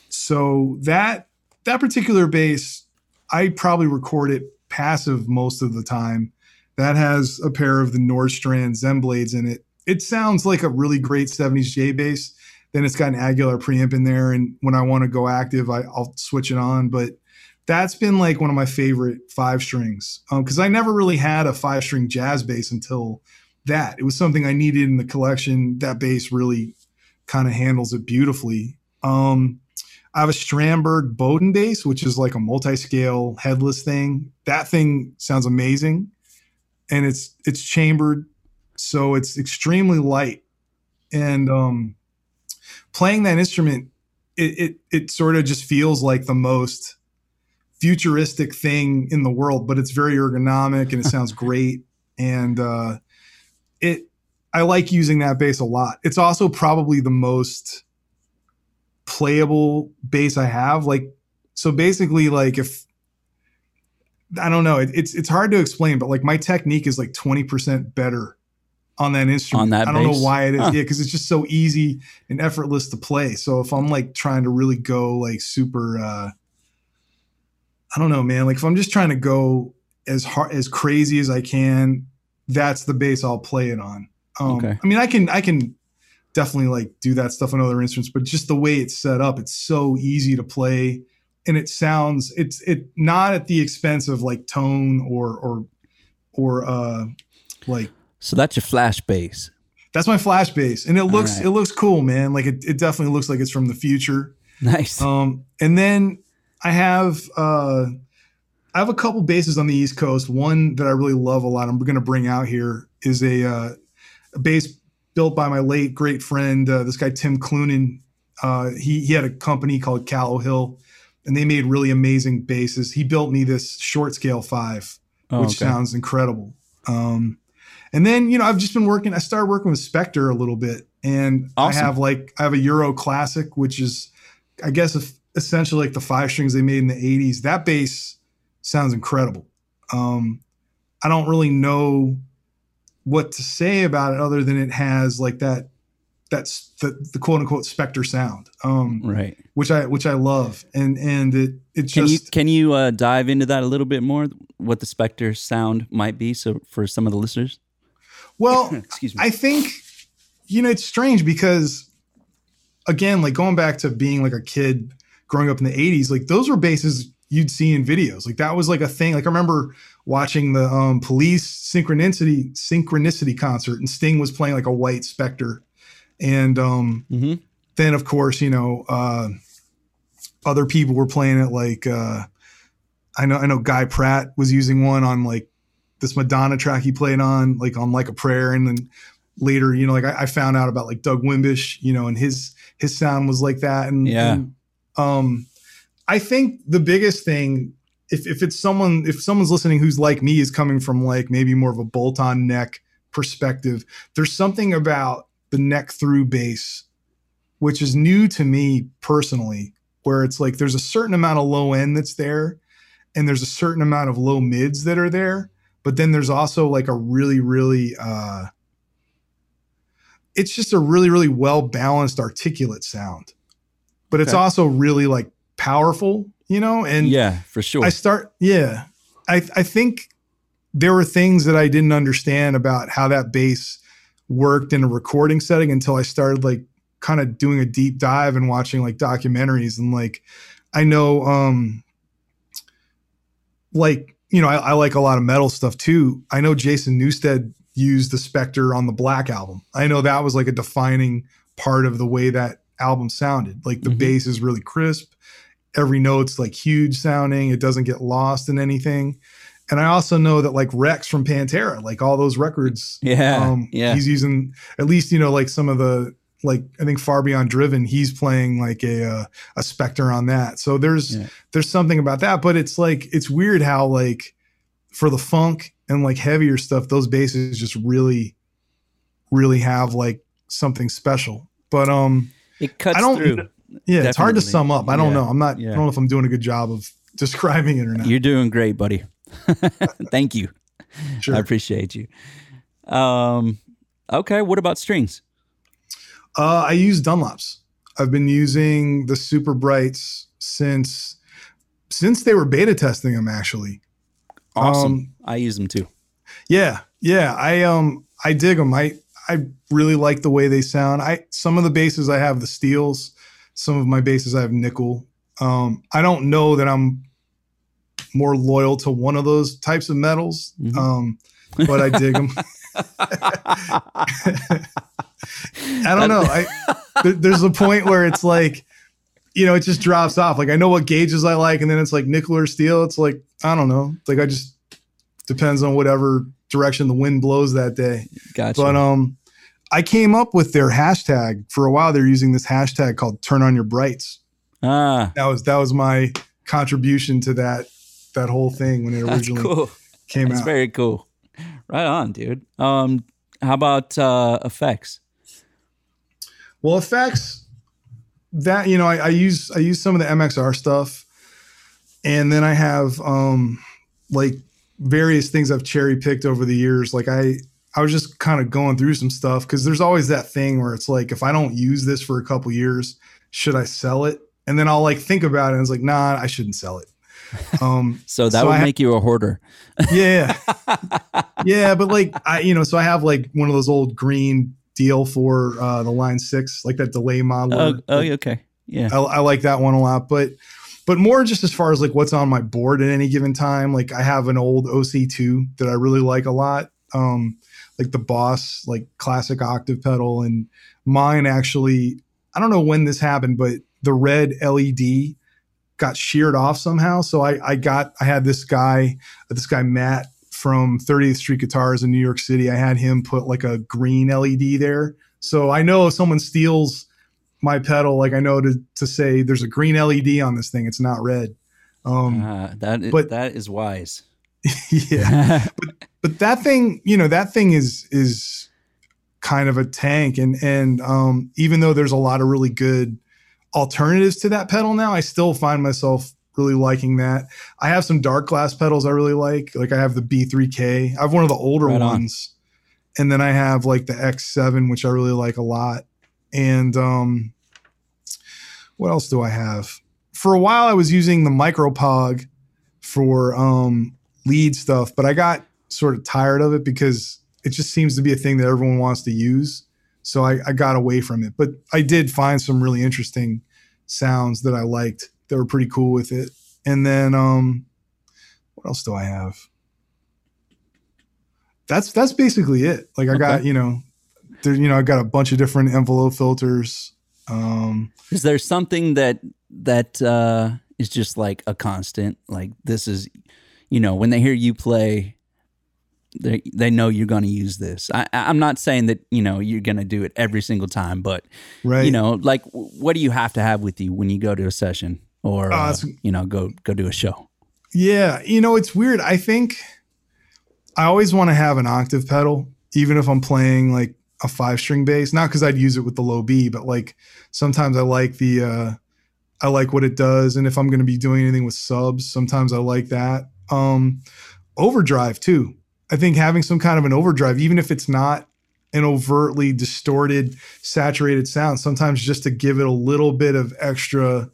So that that particular bass, I probably record it passive most of the time. That has a pair of the Nordstrand Zen blades in it. It sounds like a really great 70s J bass. Then it's got an Aguilar preamp in there, and when I want to go active, I, will switch it on. But that's been like one of my favorite five strings because um, I never really had a five string jazz bass until that. It was something I needed in the collection. That bass really kind of handles it beautifully. Um, I have a Strandberg Boden bass, which is like a multi-scale headless thing. That thing sounds amazing, and it's it's chambered, so it's extremely light. And um, playing that instrument, it, it it sort of just feels like the most futuristic thing in the world, but it's very ergonomic and it sounds great. And uh, it I like using that bass a lot. It's also probably the most playable bass I have. Like, so basically, like if I don't know, it, it's it's hard to explain, but like my technique is like twenty percent better on that instrument. On that I don't bass? know why it is. Huh. Yeah, because it's just so easy and effortless to play. So if I'm like trying to really go like super, uh I don't know, man. Like if I'm just trying to go as hard as crazy as I can, that's the bass I'll play it on. Um, okay. I mean, I can I can definitely like do that stuff on other instruments, but just the way it's set up, it's so easy to play, and it sounds it's it not at the expense of like tone or or or uh like. So that's your flash bass. That's my flash bass, and it looks right. it looks cool, man. Like it, it definitely looks like it's from the future. Nice. Um, and then I have uh, I have a couple bases on the East Coast. One that I really love a lot. I'm going to bring out here is a, uh, a bass built by my late great friend, uh, this guy Tim Clunan. Uh, he he had a company called Callow Hill, and they made really amazing basses. He built me this short scale five, oh, which okay. sounds incredible. Um, and then you know I've just been working. I started working with Spector a little bit, and awesome. I have like I have a Euro Classic, which is I guess essentially like the five strings they made in the 80s. That bass sounds incredible. Um, I don't really know what to say about it other than it has like that that's the, the quote unquote Spector sound. Um, right. Which I which I love. And and it it can just you can you uh, dive into that a little bit more what the Spector sound might be so for some of the listeners? Well, excuse me. I think you know it's strange because again, like going back to being like a kid growing up in the 80s, like those were bases you'd see in videos. Like that was like a thing. Like I remember watching the um, police synchronicity synchronicity concert and Sting was playing like a white Spector, And um, mm-hmm. then of course, you know, uh, other people were playing it like uh, I know I know Guy Pratt was using one on like this Madonna track he played on, like on Like a Prayer, and then later, you know, like I, I found out about like Doug Wimbish, you know, and his his sound was like that. And yeah. And, um, I think the biggest thing, if if it's someone, if someone's listening who's like me, is coming from like maybe more of a bolt-on neck perspective, there's something about the neck through bass, which is new to me personally, where it's like there's a certain amount of low end that's there, and there's a certain amount of low mids that are there, but then there's also like a really, really uh it's just a really, really well balanced articulate sound but it's okay. also really like powerful, you know? And yeah, for sure. I start, yeah. I, I think there were things that I didn't understand about how that bass worked in a recording setting until I started like kind of doing a deep dive and watching like documentaries and like I know um like you know I, I like a lot of metal stuff too. I know Jason Newsted used the Spector on the Black album. I know that was like a defining part of the way that album sounded. Like the mm-hmm. bass is really crisp. Every note's like huge sounding. It doesn't get lost in anything. And I also know that like Rex from Pantera, like all those records, yeah, um, yeah, he's using at least you know like some of the like I think Far Beyond Driven, he's playing like a uh, a Spector on that. So there's Yeah. there's something about that, but it's like it's weird how like for the funk and like heavier stuff, those basses just really really have like something special. But um It cuts I don't- through. Yeah, it's hard to sum up. I don't Yeah. know. I'm not Yeah. I don't know if I'm doing a good job of describing it or not. You're doing great, buddy. Thank you. sure. I appreciate you. Um, okay. What about strings? Uh, I use Dunlops. I've been using the Super Brights since since they were beta testing them. Actually, Awesome. Um, I use them too. yeah, yeah. I um I dig them. I I really like the way they sound. I some of the basses I have the steels. Some of my bases. I have nickel. Um, I don't know that I'm more loyal to one of those types of metals. Mhm. Um, but I dig them. I don't know. I there, there's a point where it's like, you know, it just drops off. Like I know what gauges I like, and then it's like nickel or steel. It's like I don't know. Like I just depends on whatever direction the wind blows that day. Gotcha. But um, I came up with their hashtag for a while. They're using this hashtag called "Turn on Your Brights." ah, That was that was my contribution to that that whole thing when it originally cool. came That's out. very cool. Right on, dude. Um, how about uh, effects? Well, effects that you know, I, I use I use some of the MXR stuff, and then I have um like various things I've cherry picked over the years. Like I I was just kind of going through some stuff because there's always that thing where it's like if I don't use this for a couple years, should I sell it? And then I'll like think about it and it's like, nah, I shouldn't sell it. Um So that So would I ha- make you a hoarder. yeah. yeah, but like I, you know, so I have like one of those old green DL4 uh the line six, like that delay model. Oh, oh, okay. Yeah. I, I like that one a lot, but but more just as far as like what's on my board at any given time. Like I have an old OC2 that I really like a lot. Um, like the Boss, like classic octave pedal, and mine actually. I don't know when this happened, but the red LED got sheared off somehow. So I I got I had this guy this guy Matt from 30th Street Guitars in New York City. I had him put like a green LED there. So I know if someone steals my pedal, like I know to to say there's a green LED on this thing. It's not red. Um, Ah, that is, but- that is wise. yeah, but that thing, you know, that thing is is kind of a tank, and and um, even though there's a lot of really good alternatives to that pedal now, I still find myself really liking that. I have some Darkglass pedals I really like. Like I have the B3K. I have one of the older Right on. ones, and then I have like the X7, which I really like a lot. And um, what else do I have? For a while, I was using the Micropog for um, lead stuff, but I got sort of tired of it because it just seems to be a thing that everyone wants to use. So I, I got away from it. But I did find some really interesting sounds that I liked that were pretty cool with it. And then um, what else do I have? That's that's basically it. Like I got, you know, there, you know, I got a bunch of different envelope filters. Um, Is there something that that uh, is just like a constant? Like this is, you know, when they hear you play, they they know you're going to use this. I, I'm not saying that you know you're going to do it every single time, but right. you know, like what do you have to have with you when you go to a session or Oh, uh, you know go go do a show? Yeah, you know, it's weird. I think I always want to have an octave pedal, even if I'm playing like a five string bass. Not because I'd use it with the low B, but like sometimes I like the uh I like what it does. And if I'm gonna be doing anything with subs, sometimes I like that. Um overdrive too. I think having some kind of an overdrive, even if it's not an overtly distorted, saturated sound, sometimes just to give it a little bit of extra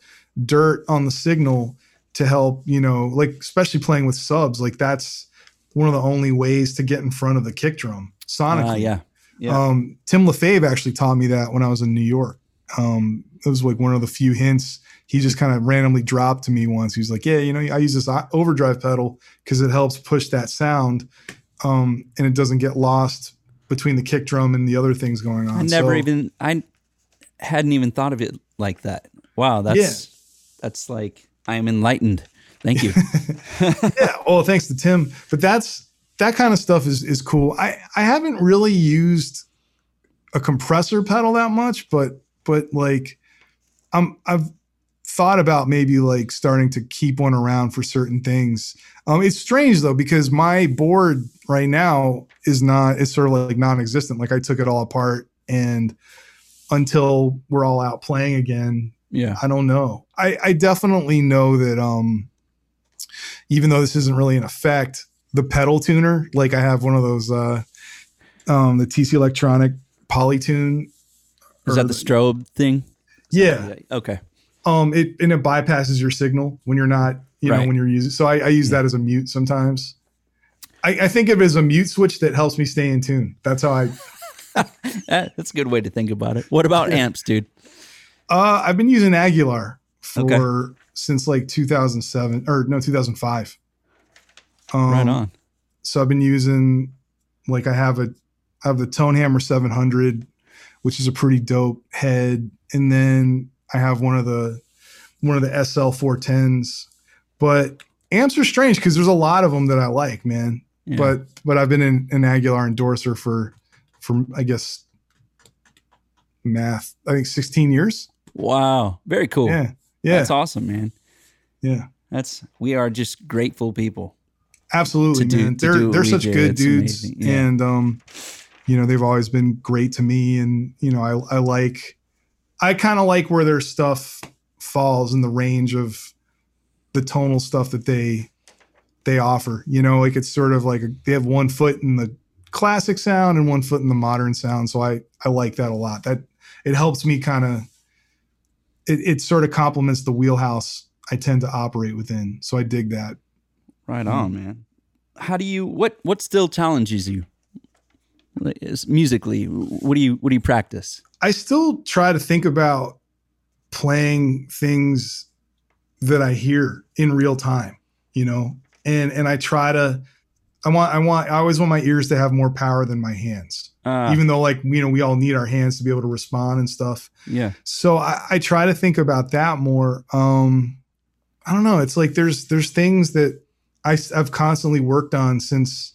dirt on the signal to help, you know, like especially playing with subs, like that's one of the only ways to get in front of the kick drum sonically. Uh, yeah, yeah. Um, Tim Lefebvre actually taught me that when I was in New York. Um, it was like one of the few hints he just kind of randomly dropped to me once. He was like, "Yeah, you know, I use this overdrive pedal because it helps push that sound, um, and it doesn't get lost between the kick drum and the other things going on." I never So- even I hadn't even thought of it like that. Wow, that's that's like I am enlightened. Thank you. yeah. Well, thanks to Tim. But that's that kind of stuff is is cool. I I haven't really used a compressor pedal that much, but but like I'm I've thought about maybe like starting to keep one around for certain things. Um, it's strange though because my board right now is not it's sort of like non-existent. Like I took it all apart and until we're all out playing again, Yeah. I don't know. I, I definitely know that um even though this isn't really an effect, the pedal tuner, like I have one of those uh um the TC Electronic Polytune. Is that the strobe thing? Yeah. Okay. Um it and it bypasses your signal when you're not, you know, when you're using so I, I use that as a mute sometimes. I, I think of it as a mute switch that helps me stay in tune. That's how I That's a good way to think about it. What about amps, dude? uh I've been using Aguilar for Okay. since like 2007 or no 2005. Um, right on. so I've been using like I have a I have the Tonehammer 700, which is a pretty dope head, and then I have one of the one of the SL 410s. But amps are strange because there's a lot of them that I like, man. Yeah. But but I've been in, an Aguilar endorser for for I guess math. I think 16 years. wow, very cool. Yeah, yeah, That's awesome, man. yeah. That's we are just grateful people. Absolutely, to do- man. they're they're such do. good It's dudes. Yeah. and um, you know they've always been great to me, and you know I I like I kind of like where their stuff falls in the range of the tonal stuff that they they offer. You know, like it's sort of like a, they have one foot in the classic sound and one foot in the modern sound. So I I like that a lot. That it helps me kind of it, it sort of complements the wheelhouse I tend to operate within. So I dig that. Right Mm. on, man. How do you what what still challenges you? Musically, what do you what do you practice? I still try to think about playing things that I hear in real time, you know, and and I try to. I want I want I always want my ears to have more power than my hands, Uh, even though like you know we all need our hands to be able to respond and stuff. yeah, So I, I try to think about that more. Um, I don't know. It's like there's there's things that I have constantly worked on since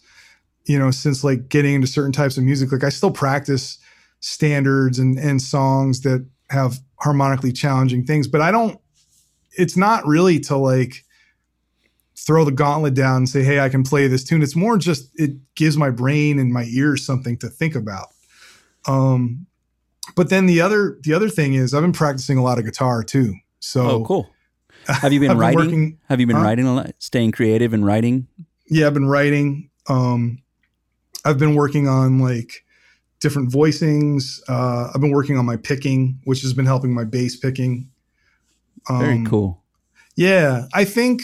you know since like getting into certain types of music. Like I still practice standards and and songs that have harmonically challenging things, but I don't. It's not really to like throw the gauntlet down and say, "Hey, I can play this tune." It's more just it gives my brain and my ears something to think about. Um, but then the other the other thing is I've been practicing a lot of guitar too. So oh, cool. Have you been I've writing? working- Have you been Huh? writing a lot? Staying creative and writing? yeah, I've been writing. Um, I've been working on like different voicings. Uh, I've been working on my picking, which has been helping my bass picking. Very Um, cool. Yeah, I think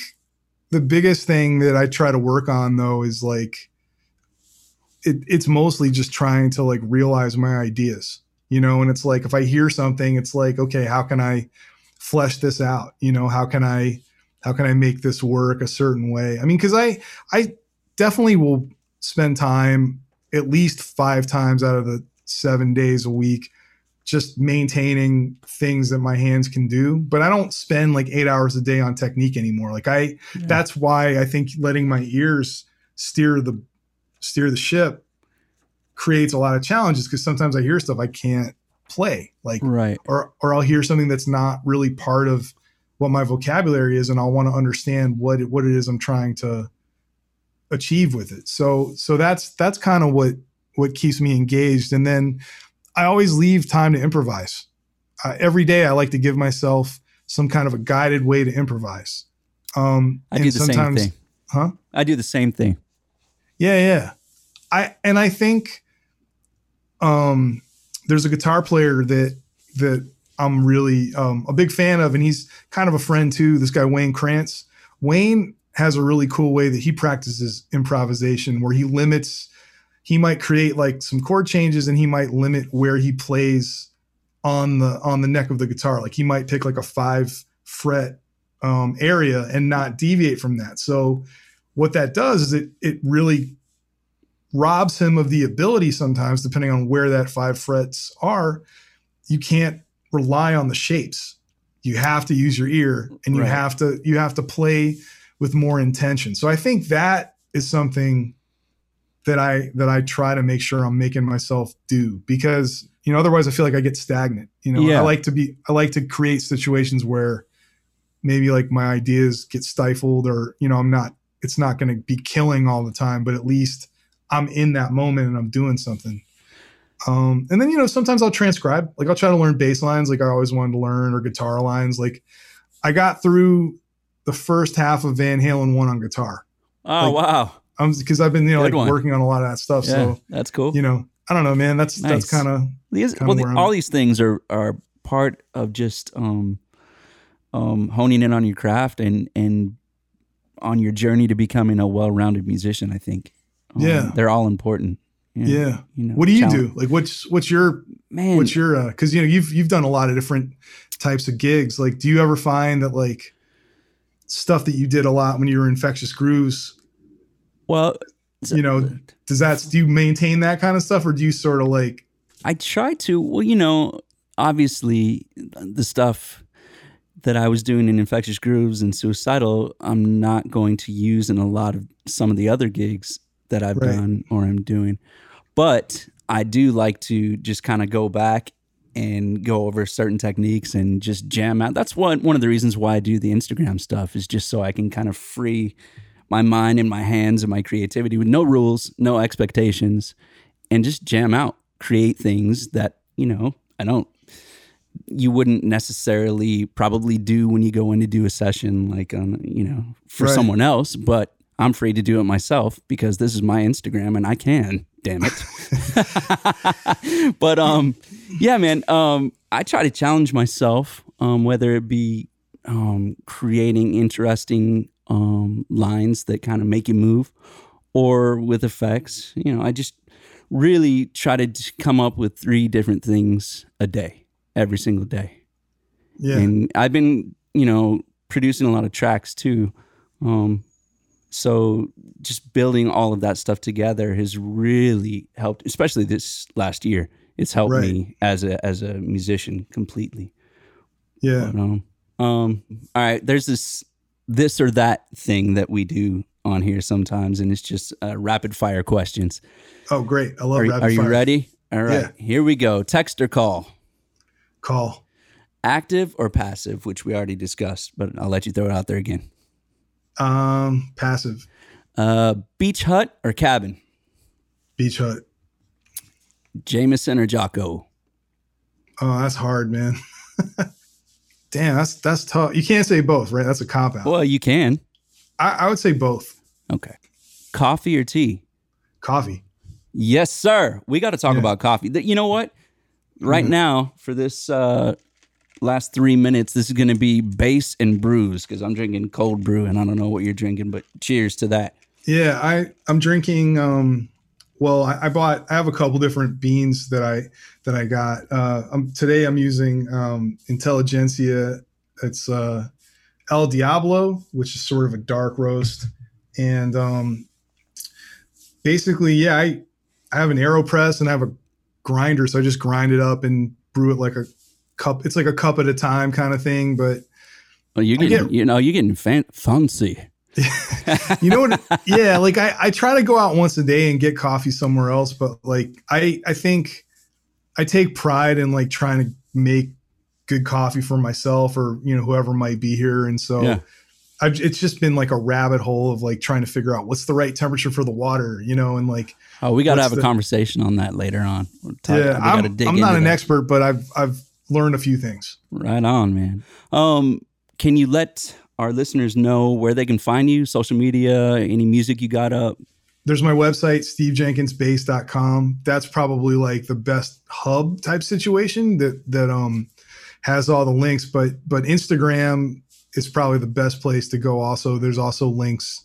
the biggest thing that I try to work on though is like it, it's mostly just trying to like realize my ideas, you know, and it's like if I hear something, it's like, okay, how can I flesh this out? You know, how can I how can I make this work a certain way? I mean, because I I definitely will spend time at least five times out of the seven days a week just maintaining things that my hands can do but i don't spend like eight hours a day on technique anymore like i Yeah. that's why i think letting my ears steer the steer the ship creates a lot of challenges because sometimes i hear stuff i can't play like Right. or or i'll hear something that's not really part of what my vocabulary is and i'll want to understand what it, what it is i'm trying to achieve with it so so that's that's kind of what what keeps me engaged and then i always leave time to improvise uh, every day i like to give myself some kind of a guided way to improvise um I and do the same sometimes- thing. huh I do the same thing. yeah, yeah. I and I think um there's a guitar player that that I'm really um a big fan of and he's kind of a friend too, this guy Wayne Krantz. Wayne has a really cool way that he practices improvisation where he limits he might create like some chord changes and he might limit where he plays on the on the neck of the guitar. Like he might pick like a 5 fret um area and not deviate from that. So what that does is it it really robs him of the ability sometimes depending on where that five frets are you can't rely on the shapes you have to use your ear and you Right. have to you have to play with more intention so i think that is something that i that i try to make sure i'm making myself do because You know, otherwise I feel like I get stagnant. You know, Yeah. I like to be I like to create situations where maybe like my ideas get stifled or, you know, I'm not it's not going to be killing all the time, but at least I'm in that moment and I'm doing something. Um, and then you know sometimes I'll transcribe, like I'll try to learn bass lines, like I always wanted to learn, or guitar lines. Like I got through the first half of Van Halen one on guitar, Oh Like, wow. Um, because I've been you know Good like one. working on a lot of that stuff. Yeah, So that's cool. you know, I don't know, man. That's Nice. that's kind of well, the- all these things are are part of just um, um, honing in on your craft and and on your journey to becoming a well-rounded musician. I think. Um, Yeah. they're all important. yeah. You know, What do you challenge- do? Like what's what's your man? what's your uh because you know you've you've done a lot of different types of gigs. Like, do you ever find that like stuff that you did a lot when you were infectious grooves? Well, You know, does that do you maintain that kind of stuff or do you sort of like I try to. Well, you know, obviously, the stuff that I was doing in Infectious Grooves and Suicidal, I'm not going to use in a lot of some of the other gigs that I've Right. done or I'm doing. But I do like to just kind of go back and go over certain techniques and just jam out. That's one one of the reasons why I do the Instagram stuff is just so I can kind of free my mind and my hands and my creativity with no rules, no expectations, and just jam out, create things that, you know, I don't you wouldn't necessarily probably do when you go in to do a session like on, you know, for Right. someone else, but I'm free to do it myself because this is my Instagram and I can, damn it. but um yeah, man, um I try to challenge myself um whether it be um creating interesting um lines that kind of make you move or with effects, you know, I just really try to come up with three different things a day, every single day. yeah And I've been, you know, producing a lot of tracks too. Um, so just building all of that stuff together has really helped, especially this last year. It's helped Right. me as a as a musician completely. yeah But, um, um, all right, there's this this or that thing that we do on here sometimes, and it's just uh, rapid fire questions. oh great I love Are, rapid are you fire. ready? All right, here we go. Text or call. call active or passive, which we already discussed, but I'll let you throw it out there again. um passive Uh, beach hut or cabin? beach hut Jamerson or Jaco? oh that's hard man damn that's that's tough you can't say both right that's a cop out Well, you can. I, I would say both Okay. Coffee or tea? coffee Yes, sir. We got to talk Yeah. about coffee. You know what? Right now, for this uh, last three minutes, this is going to be bass and brews because I'm drinking cold brew and I don't know what you're drinking, but cheers to that. Yeah, I I'm drinking. Um, well, I, I bought. I have a couple different beans that I that I got. Uh, um, today I'm using um, Intelligentsia. It's uh, El Diablo, which is sort of a dark roast, and um, basically, yeah, I I have an Aeropress and I have a grinder, so I just grind it up and brew it like a cup. It's like a cup at a time kind of thing, but Well, you're getting, get- you know, you're getting fan- fancy. you know what yeah like I, I try to go out once a day and get coffee somewhere else but like i i think i take pride in like trying to make good coffee for myself or you know whoever might be here and so Yeah. I've, it's just been like a rabbit hole of like trying to figure out what's the right temperature for the water you know and like Oh, we got to have a the- conversation on that later on. We'll talk- yeah i'm, I'm not an that. expert but i've i've learned a few things Right on, man. Um, can you let our listeners know where they can find you, social media, any music you got up? there's my website stevejenkinsbass.com that's probably like the best hub type situation that that um has all the links but but instagram is probably the best place to go also. There's also links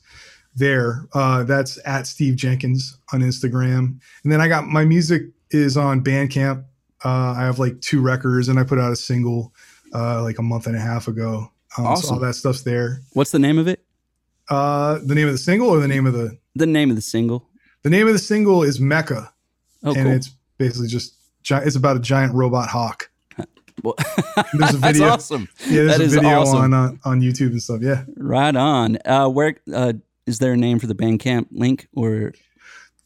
there. Uh that's at steve jenkins on instagram. And then i got my music is on bandcamp. Uh i have like two records and i put out a single uh like a month and a half ago um, so all that stuff's there What's the name of it? uh the name of the single or the name of the The name of the single. the name of the single is mecca Oh, and cool. it's basically just it's about a giant robot hawk. Well, There's a That's video. awesome. Yeah, there's That a video awesome. on uh, on YouTube and stuff. Yeah. Right on. Uh, where uh, is there a name for the Bandcamp link or?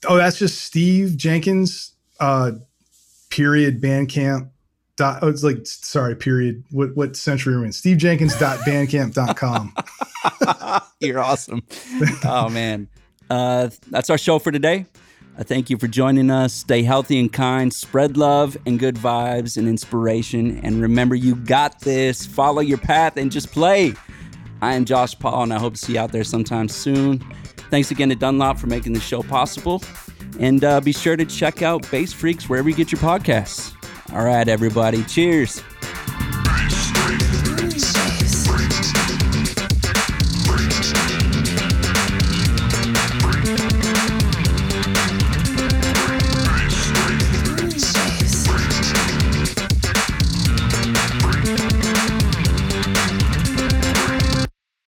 Oh, that's just Steve Jenkins. Uh, period bandcamp dot oh, it's like sorry period what what century we're in steve jenkins dot bandcamp.com you're awesome oh man uh that's our show for today I thank you for joining us. Stay healthy and kind, spread love and good vibes and inspiration. And remember, you got this. Follow your path and just play. I am Josh Paul, and I hope to see you out there sometime soon. Thanks again to Dunlop for making the show possible. And uh, be sure to check out Bass Freaks wherever you get your podcasts. All right, everybody. Cheers.